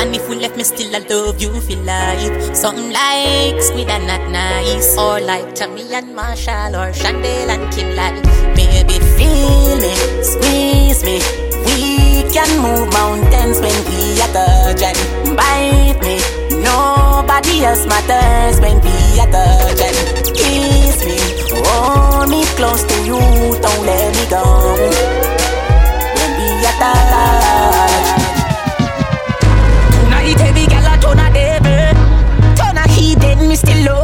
Speaker 14: And if we left me still, I love you for life. Something like squid and not nice, or like Tommy and Marshall, or Chandel and Kim like. Baby, feel me, squeeze me. We can move mountains when we are touching. Bite me, nobody else matters when we are touching. Kiss me, hold me close to you, don't let me go. When we are touch.
Speaker 18: Tonight every gal a turn a devil Turn a heathen, me still love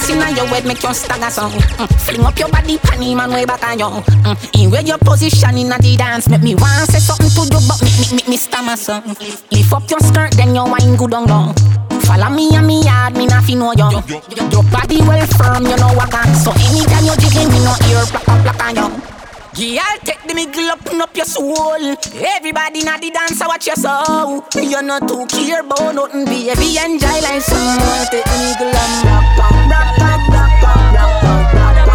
Speaker 18: Bust inna your head make you stagger song mm. Fling up your body panty man way back on you mm. In where your position inna the dance Make me want say something to you but me, me, me, me stammer song Lift up your skirt then your wine good on long Follow me and me yard, me not fi know you. Your body well firm, you know what I So anytime you jiggling, me no ear black up black on you. Girl, take the middle, open up your soul. Everybody na the dance, watch your soul. You're not too care about nothing, baby. Enjoy life so much. Take the middle and rock, rock, rock, rock, rock, rock, rock, rock.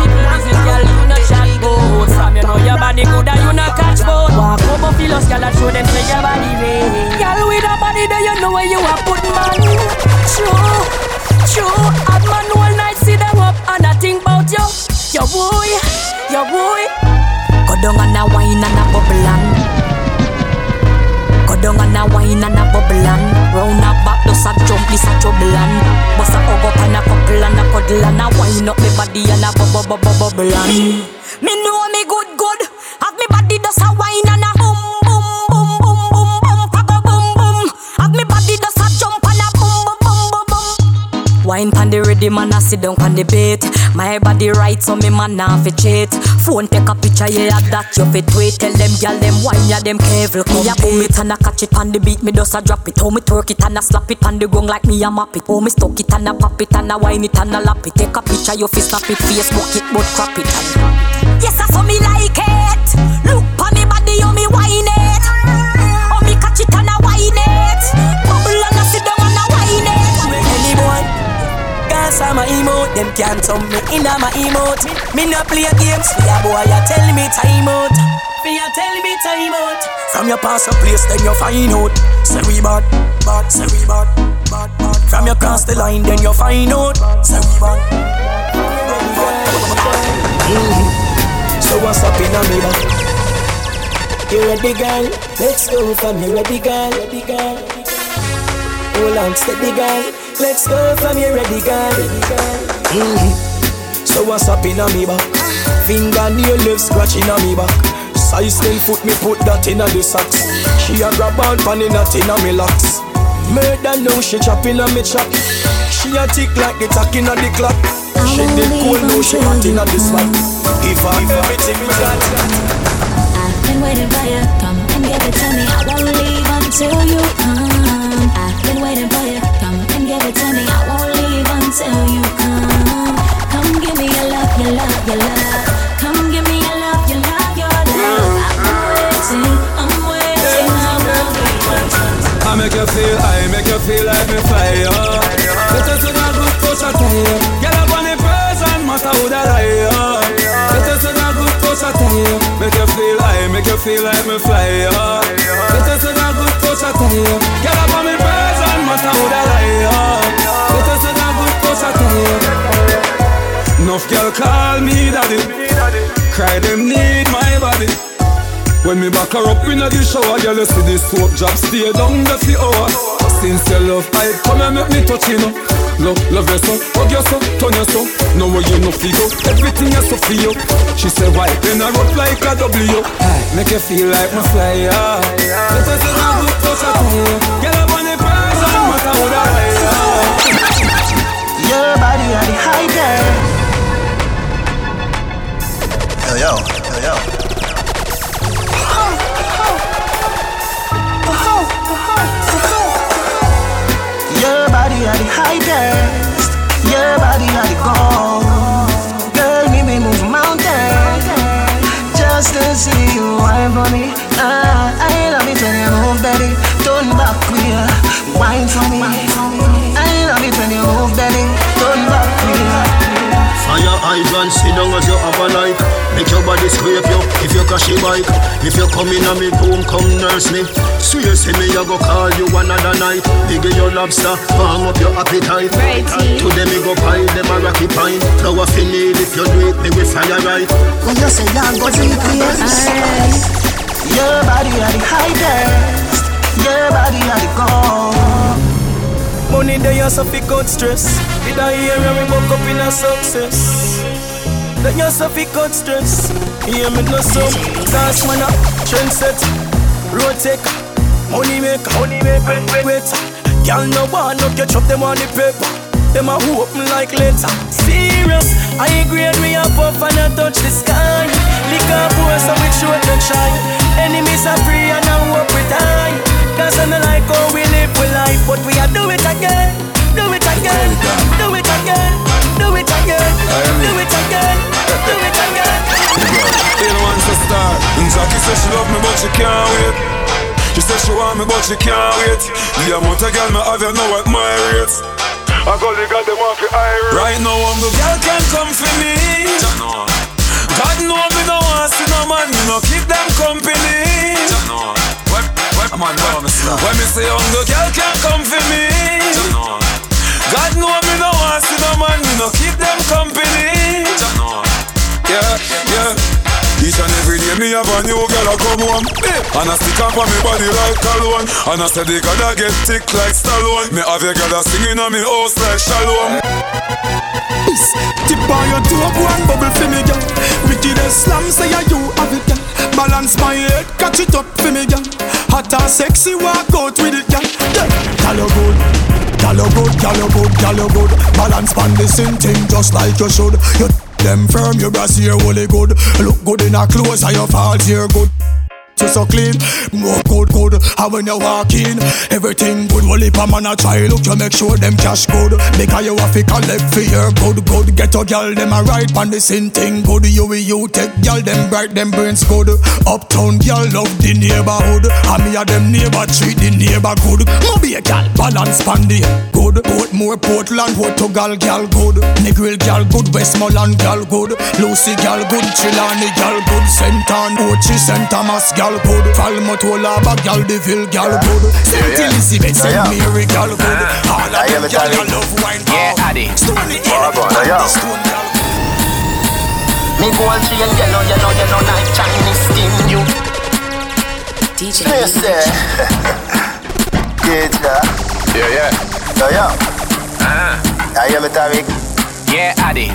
Speaker 29: From you know your body good and you not catch boat Walk over feel girl and show them say your body way Girl with a body that you know where you are put man
Speaker 18: True, true Hot man all night see them up and I think about you Your boy, your boy
Speaker 29: Go down and a wine and a bubble and Go down and a wine and a bubble and Round a back does a jump this a trouble and Bust a hug up and a couple and a cuddle and a wine up me body and a bubble bubble bubble and Me know me good good. Have me body does a wine and a boom boom boom boom boom boom Papa boom boom. Have me body does a jump and a boom boom boom boom boom. Wine pan the ready man a sit down pan the bait My body right so me man nah fi cheat. Phone take a picture yeah that you fit tweet. Tell them gyal them wine yeah them careful Me a boom it and a catch it pan the beat Me just a drop it. How me twerk it and a slap it pan the gong like me a map it. How me stuck it and a pop it and a wine it and a lap it. Take a picture you fi snap it. Facebook it but crop it. And Yes I saw me like it
Speaker 18: cause emote, them can't turn me in my emote. Me no play games, yeah boy, you tell me time out. You tell me time out. From your past a place, then you find out. Say we bad, bad, say we bad, bad, bad. From your cross the line, then you find out. Say we bad. Mm. So what's up in a mirror? You ready, girl? Let's go from here, ready, girl, ready, girl. Hold on, steady, girl. Let's go from here, ready, girl, ready, girl. Mm. So what's up in a me back? Fingernail left scratching a me back. Size 10 foot, me put that in a the socks. She a grab on pan in a tin a me locks. Murder now, she chopping a me chop. She a tick like the tack in a the clock. She did cool now, she hot in a the spot. Give her everything we got.
Speaker 13: I've been waiting for you. Come and give it to me. I won't leave until you come. Come give me your love, your love, your love. I'm waiting, I'm waiting.
Speaker 17: I make you feel, I make you feel like me oh Get that good Get up on the present, matter who that I, oh Get us to that good you Make you feel, I make you feel like me oh Get that good Get up on the matter that good Enough girl call me daddy Cry them need my body when me back her up in the shower, girl, you see this soap drop stay down the for hour. Since your love, I come and make me touch you know. Love, love you so, hug you so, turn you so. Know where you no feel everything you so feel. She say why? Then I rock like a W. Make you feel like my flyer. Let us see how good touch I you. Girl, I'm on the person, matter who that I
Speaker 9: Your body are the
Speaker 5: yo, hell yo.
Speaker 9: Your body the highest. Your body the gold. Girl, me move mountains just to see you for me. Ah, I love it when you move, baby. Turn back for me. I love it when you move, baby. Turn back.
Speaker 5: Fire hydrant, sit down as you have a like Make your body scrape you if you crash your bike If you come in a me room, come nurse me Swear say me, I go call you another night Big your lobster, warm up your appetite Today me go pie, them a rocky pine Flower fi need if you do it, me will fire right
Speaker 9: When you say that, go to the place. Your body are the highest. Your body are the gold.
Speaker 18: Money they are so fi cut stress. Did I hear me woke up in a success? Then yourself fi cut stress. Hear me no some Cause man a trend set. Road take Money maker Money maker Wait. Girl no want no catch up them on the paper. Them a hope me like later Serious. I grade me up up and I touch the sky. Lick up post so we short and shine Enemies are free and I hope we die Cause I me like how we live we life But we are do it again again Do it again Do it again Do it again Do it again
Speaker 17: Ain't wants to start. And Jackie says she love me, but she can't wait. She says she want me, but she can't wait. The amount of girl me have, you know what my rates. I got the got them off the iron. Right now, I'm the girl can come for me. God know me no want see no man, me no keep them company. When, when, when me say I'm the girl can come for me. God know
Speaker 30: me no want see no man, me no keep
Speaker 17: them
Speaker 30: company. Yeah, yeah. Each and every day me have a new girl I come home. Eh, and I stick up on me body like cologne. And I said they gotta get thick like Stallone. Me have a girl a singing on me house like Shalom.
Speaker 12: Peace, tip on your toe, go and bubble for me girl. Wicked and slam, say you have it girl. Balance my head, catch it up for me girl. Hot and sexy walk Girl you good, girl you good. Balance pan the same thing just like you should. You them firm, your brassiere holy good. Look good in a clothes, and your falls here good you so clean. More good, good. And when you walk in, everything good. Well, if a man a try, look, you make sure them cash good. Because you have to collect for your good, good. Get a girl, them a right on the same thing good. You will you take girl, them bright, them brains good. Uptown girl love the neighborhood. And me a them neighbor treat the neighbor good. Mobay a girl, balance pan the good. Portmore, Portland, Portugal girl good. Negril girl good, Westmoreland girl good. Lucea girl good, Chilani girl good. St. Ann, Ochi, St. Thomas girl gal good. Falmouth, bag gal, Deville gal good. St. Elizabeth, St. Mary gal good. All of them gal, you love wine Yeah, Addy. Stony Hill, Stone gal
Speaker 9: Me gold chain, yellow, yellow, yellow like Chinese skin you.
Speaker 8: DJ Listen
Speaker 9: Get ya
Speaker 8: Yeah, yeah
Speaker 9: Yo, yo.
Speaker 8: Ah
Speaker 9: I hear me, Tariq
Speaker 8: Yeah, Addy.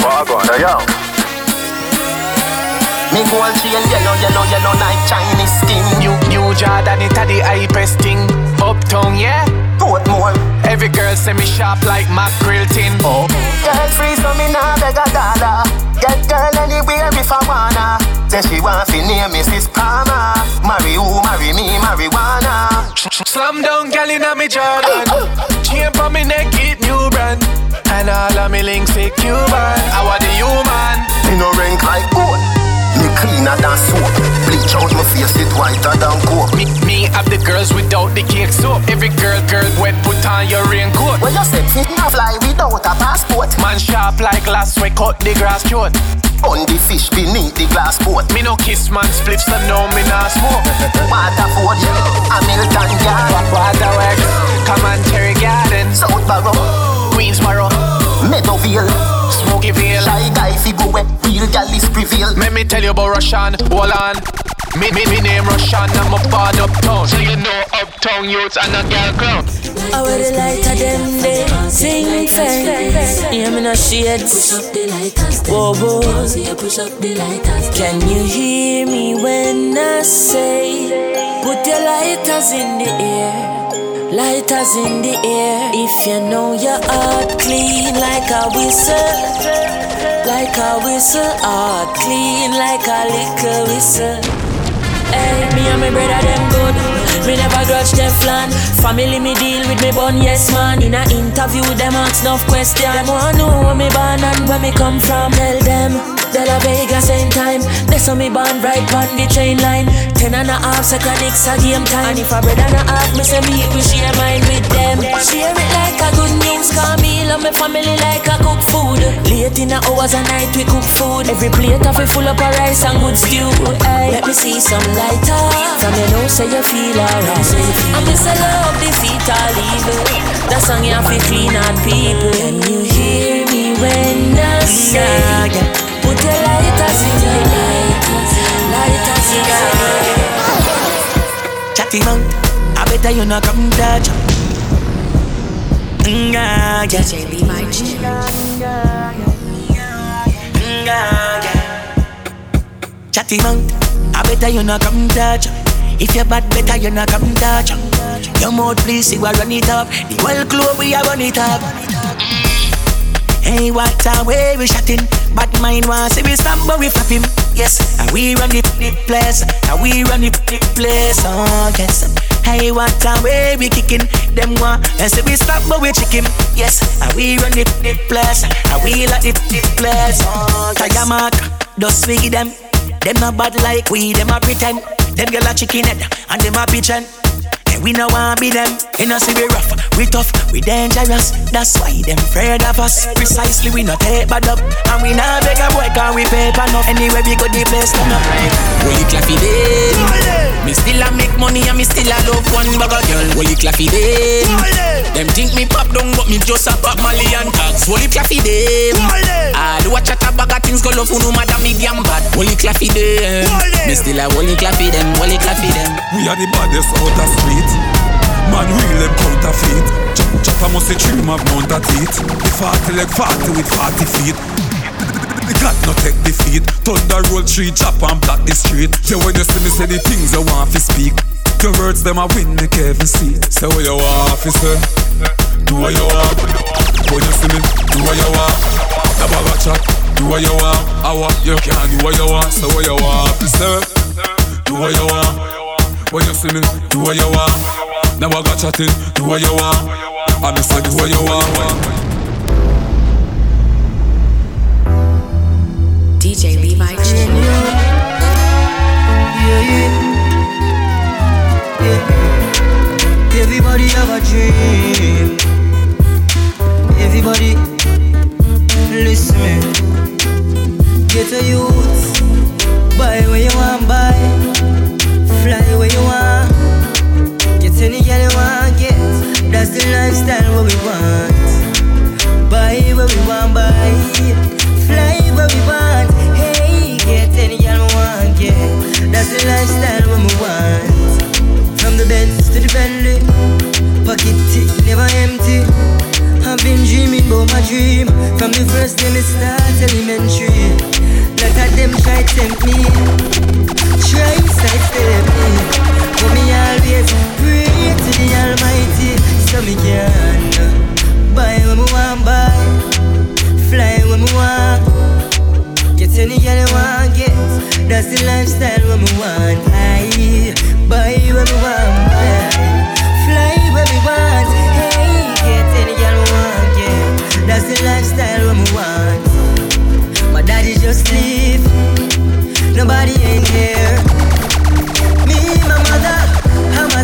Speaker 9: What on, yo, yo me gold chain yellow, yellow, yellow like Chinese skin.
Speaker 8: New, new Jordan, it a the hypest thing. Uptown, yeah.
Speaker 9: Portmore.
Speaker 8: Every girl say me sharp like mackerel tin.
Speaker 9: Oh. Girl free, so me nah beg a dollar. Get girl anywhere if I wanna. Say she want fi name Mrs. Palmer. Marry who, marry me, marijuana.
Speaker 8: Slam down, girl inna me Jordan. Chain for me neck, it new brand. And all of me links say Cuban. I want the human.
Speaker 9: Me no rank like gold. Cleaner than soap. Bleach out my face, it whiter than coke.
Speaker 8: Me, me have the girls without the cake soap. Every girl, girl, wet, put on your raincoat.
Speaker 9: Well, you said fit not fly without a passport.
Speaker 8: Man sharp like glass, we cut the grass short.
Speaker 9: On the fish beneath the glass boat.
Speaker 8: Me no kiss man spliffs, so no me nah smoke.
Speaker 9: Waterford, Hamilton Garden,
Speaker 8: Waterworks, come on Cherry Garden,
Speaker 9: South Barrow,
Speaker 8: Queensboro,
Speaker 9: Meadowvale.
Speaker 8: Smoky Vale
Speaker 9: Shy guy fi go where real gal is prevail
Speaker 8: Let me tell you about Russian, hold on me, me, me name Russian, I'm a part uptown. So you know uptown youths and a girl crown
Speaker 31: I wear the light of them day? Sing fence Yeah, me no shades Push up the lighters. Whoa, whoa. See you push up the lighters. Can you hear me when I say Put your lighters in the air Lighters in the air. If you know your heart clean like a whistle, like a whistle, heart clean like a liquor whistle. Hey, me and my brother them good. Me never grudge Teflon. Family me deal with me bun, yes man. In a interview, them ask enough question. Them want to know where me born and where me come from. Tell them. De La Vega same time. They saw me born right on the train line. Ten and a half seconds a game time. And if a bread and a half, me say me we share mine with them. Share it like a good news, call me love my family like a cook food. Late in the hours a night we cook food. Every plate of it full up of rice and good stew. Aye. Let me see some lighter. From you know say you feel alright. I miss a love defeat all evil. That song you have to clean out people. Can you hear me when I say? Put your lighters in the lighters, lighters in Chatty man, I better you not come touch. Mm, yeah, yeah. JB my G. Mm, yeah, yeah. Chatty man, I better you not come touch. If you're bad, better you not come touch. Your mouth please, see we run it up. The world club we are run it up. Hey, what a way we shot in. Bad mind want see we stop, but we flap him. Yes, and we run the, the place, and we run the, the place. Oh, yes. Hey, what a way we kicking. Them want and say we stop, but we chick him. Yes, and we run the, the place, and we like the, the place. Oh, yes. Tiger mark, just feed them. Them not bad like we, them a pretend. Them girl a chicken head, and them a pigeon. And we no want be them. You know see we rough, we tough, we dangerous. That's why them afraid of us. Precisely we not take bad up, and we not beg a boy can we pay enough. Anyway we go the place turn up. Holy claffy day. Me still a make money and me still a love one bag of girl. Holy claffy day. Them think me pop down, but me just a pop Molly and tags. Holy claffy day. I do a chat about
Speaker 18: bag of things go love no matter me damn bad. Holy claffy them, me still a holy claffy them, holy claffy them.
Speaker 30: We are the baddest out of street. Man, real them counterfeit. Ch- Chopper must a dream of mount a teeth. The 40 like 40 with 40 feet. The God no take defeat. Thunder roll tree, chop and block the street. Yeah, when you see me say the things I want to speak. The words them I win, make heaven see. Say what you want, officer. Do what you want. When you see me, do what you want. Never got chat. Do what you want. I want you can do what you want. Say what you want, officer. Do what you want. When you see me, do what you want. Never got chatting. Do what you want. I me say do what you want.
Speaker 14: DJ Levi G.
Speaker 24: Everybody have a dream. Everybody, listen me. Get a youth, buy where you want, buy, fly where you want. Any girl you want, get. That's the lifestyle what we want. Buy where we want, buy, fly where we want. Hey, get any girl we want, get. That's the lifestyle what we want. From the Benz to the Bentley, pocket tick never empty. I've been dreaming about my dream from the first day me start elementary. Lot of them try tempt me, try sidestep me, but me always pray the Almighty so me can buy what me want buy, fly what me want. Get any girl you want get, that's the lifestyle what me want. I buy what me want buy, fly what me want. Hey, get any girl we want get, that's the lifestyle what me want. My daddy just leave, nobody ain't here. Me, my mother,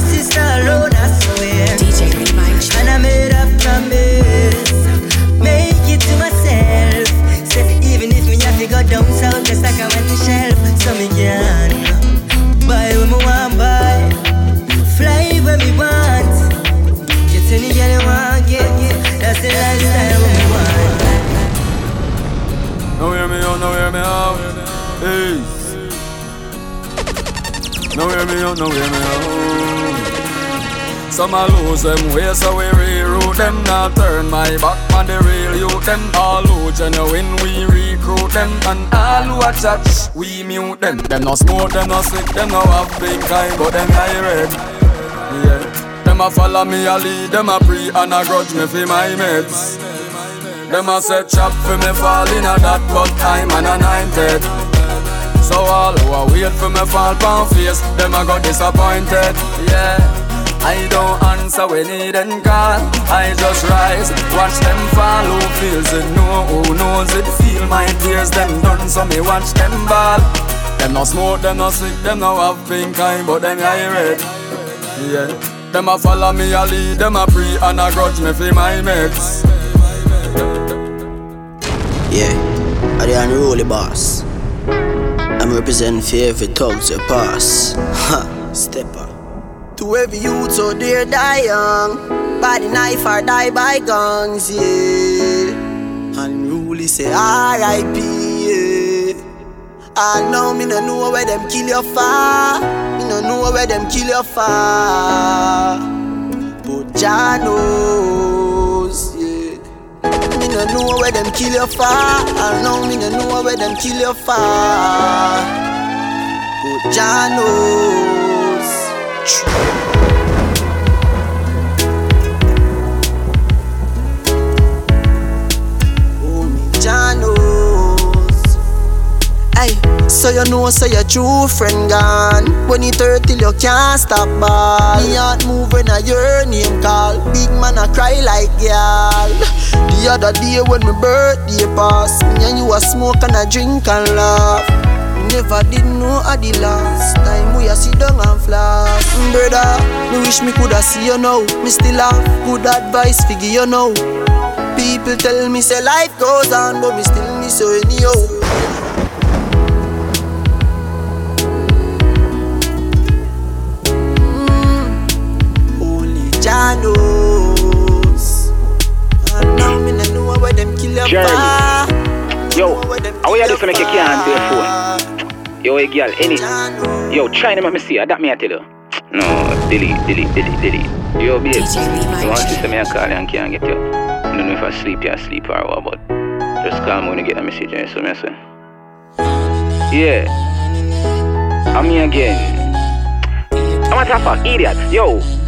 Speaker 24: sister alone, I swear.
Speaker 14: DJ Levi
Speaker 24: And I made a promise, make it to myself. Say even if me have to go down south, just like I'm on the shelf, so me can buy what me want buy, fly where me want. Get any girl you want get, that's the lifestyle what me want.
Speaker 17: Now hear me out, now hear me out. Hey. Now hear me out, now hear me out. Some a lose them way, so we reroute them. Now turn my back on the real youth. Them all who genuine, we recruit them. And all who a chat, we mute them. Them no smoke, them no sick, them no have big eye, but them eye red. Yeah. Them a follow me, a lead, them a pre and a grudge me for my mates. Them a set trap for me fall in a that but time and a nine dead. So all who a wait for me fall pound face, them a got disappointed. Yeah, I don't answer when they then call. I just rise, watch them fall. Who feels it? No, who knows it? Feel my tears, them done. So me watch them ball. Them no smoke, them no sick, them no have pink eye, but them eye red. Yeah, them a follow me, a lead, them a pray and a grudge me for my mates.
Speaker 32: Yeah, I the unruly boss. I'm representing fear for every thugs you pass. Ha, stepper.
Speaker 1: To every youth out there die young, by the knife or die by guns, yeah. And Unruly say R.I.P. Yeah. I know me no know where them kill your far. Me no know where them kill your far. But Jah knows, yeah. Me no know where them kill your far. I know me no know where them kill your far. But Jah knows. So you know, so your true friend gone. When you hurt till you can't stop ball. Me heart move when I hear name call. Big man I cry like girl. The other day when my birthday pass, me and you a smoke and a drink and laugh. Never did know at the last time we a sit down and flash. Brother, me wish me coulda see you now. Me still have good advice figure you know. People tell me say life goes on, but me still miss you anyhow. Mm, knows. And now me no know where them kill your
Speaker 26: Jeremy.
Speaker 1: pa.
Speaker 26: Yo, boy, girl, any. Yo, try them, let me see. That me I tell you. No, delete, delete, delete, delete. Yo, babe. You want to me a call and can't get you. I don't know if I sleep, you sleep or what, but just call me when you get a message and so me say. Yeah. I'm here again. I'm a top idiot. Yo.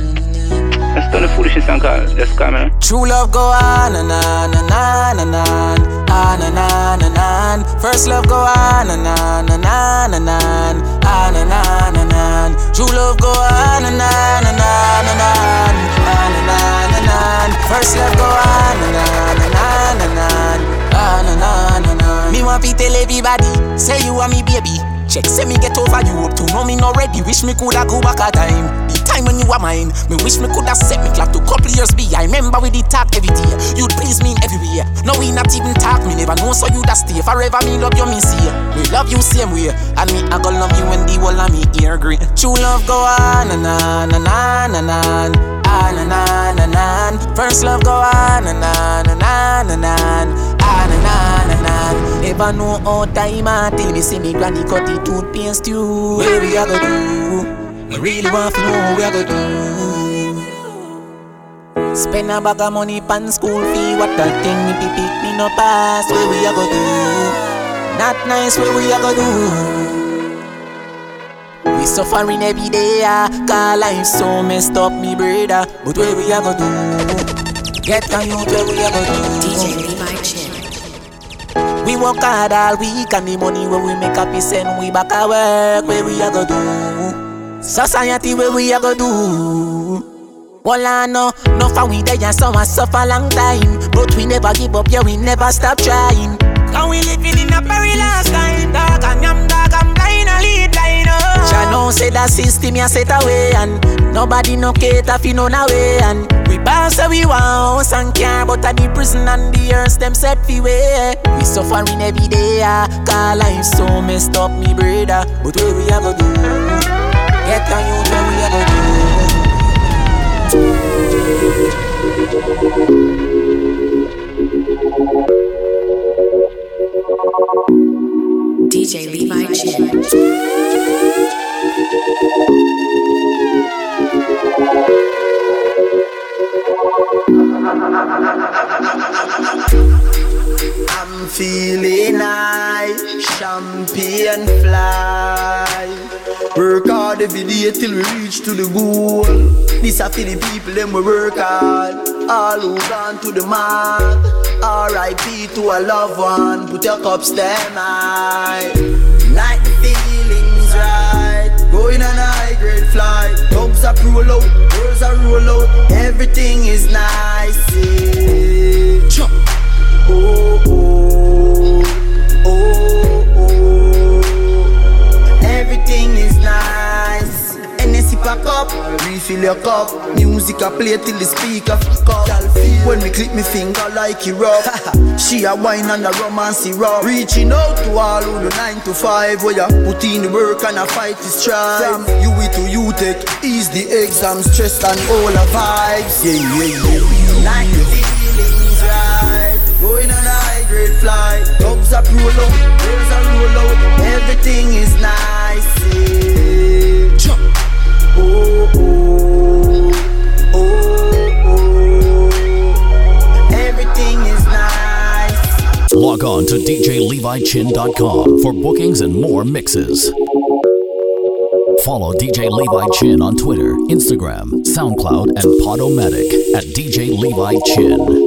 Speaker 26: Turn the foolishness and. Just call me.
Speaker 18: True love go on and on and on and on, on and on and on. First love go on and on and on and on, on and on and on. True love go on and on and on and on, on and on and on. First love go on and on and on and on, on and on and on. Me want to tell everybody, say you are me baby. Check, say me get over you up to know me not ready. Wish me coulda go back a time. Time when you were mine, me wish me coulda set me clap to couple years be. I remember we did talk every day. You'd please me in everywhere. Now we not even talk, me never know so you da stay forever. Me love you, me see. Me love you same way, and me I go love you when the whole of me ear green. True love go on and on and on and on. On and on and on. First love go on and on and on and on. On and on and on. Never know how time until me see me granny cut the toothpaste too. Where we a go do? I really want to know what we a go do. Spend a bag of money pan school fee. What that thing me pick pick me no pass. Where we a go do? Not nice. Where we a go do? We suffering every day, ah. Cause life so messed up, me brother. But where we a go do? Get a youth where we a go do?
Speaker 14: DJ Levi Chin.
Speaker 18: We work hard all week and the money where we make up is send we back at work. Where we a go do? Society where we a go do? Well, I know, no for we there and some suffer long time. But we never give up, yeah, we never stop trying. Cause we living in a perilous time, dog. And I'm dog, I'm blind, I lead blind, oh. Jah know say that system ya set away and nobody no cater fi none away and we bounce say we want house and car but at the prison and the earth them set fi way. We suffering every day, ah. Cause life so messed up, me brother. But where we a go do? Get a youth where we a go
Speaker 1: every day till we reach to the goal. This a for the people them we work hard. All who gone to the mark. R.I.P. to a loved one. Put your cups them high. Like the feelings right. Going on a high grade flight. Dogs are roll out, girls are roll out. Everything is nice. Yeah. Oh, oh, oh, oh. Everything is nice. Pack up, refill your cup. Music I play till the speaker fuck up. When me clip me finger like it rub. she a wine and a romance rub. Reaching out to all who do nine to five, where you put in the work and a fight is strive. You you to you take ease the exam stress and all the vibes. Yeah, yeah, yeah. Like the feelings right. Going on a high grade flight. Dogs are roll out, girls are roll out. Everything is nice. Yeah. Jump. Everything is nice.
Speaker 33: Log on to DJLeviChin.com for bookings and more mixes. Follow DJ Levi Chin on Twitter, Instagram, SoundCloud, and Podomatic at DJ Levi Chin.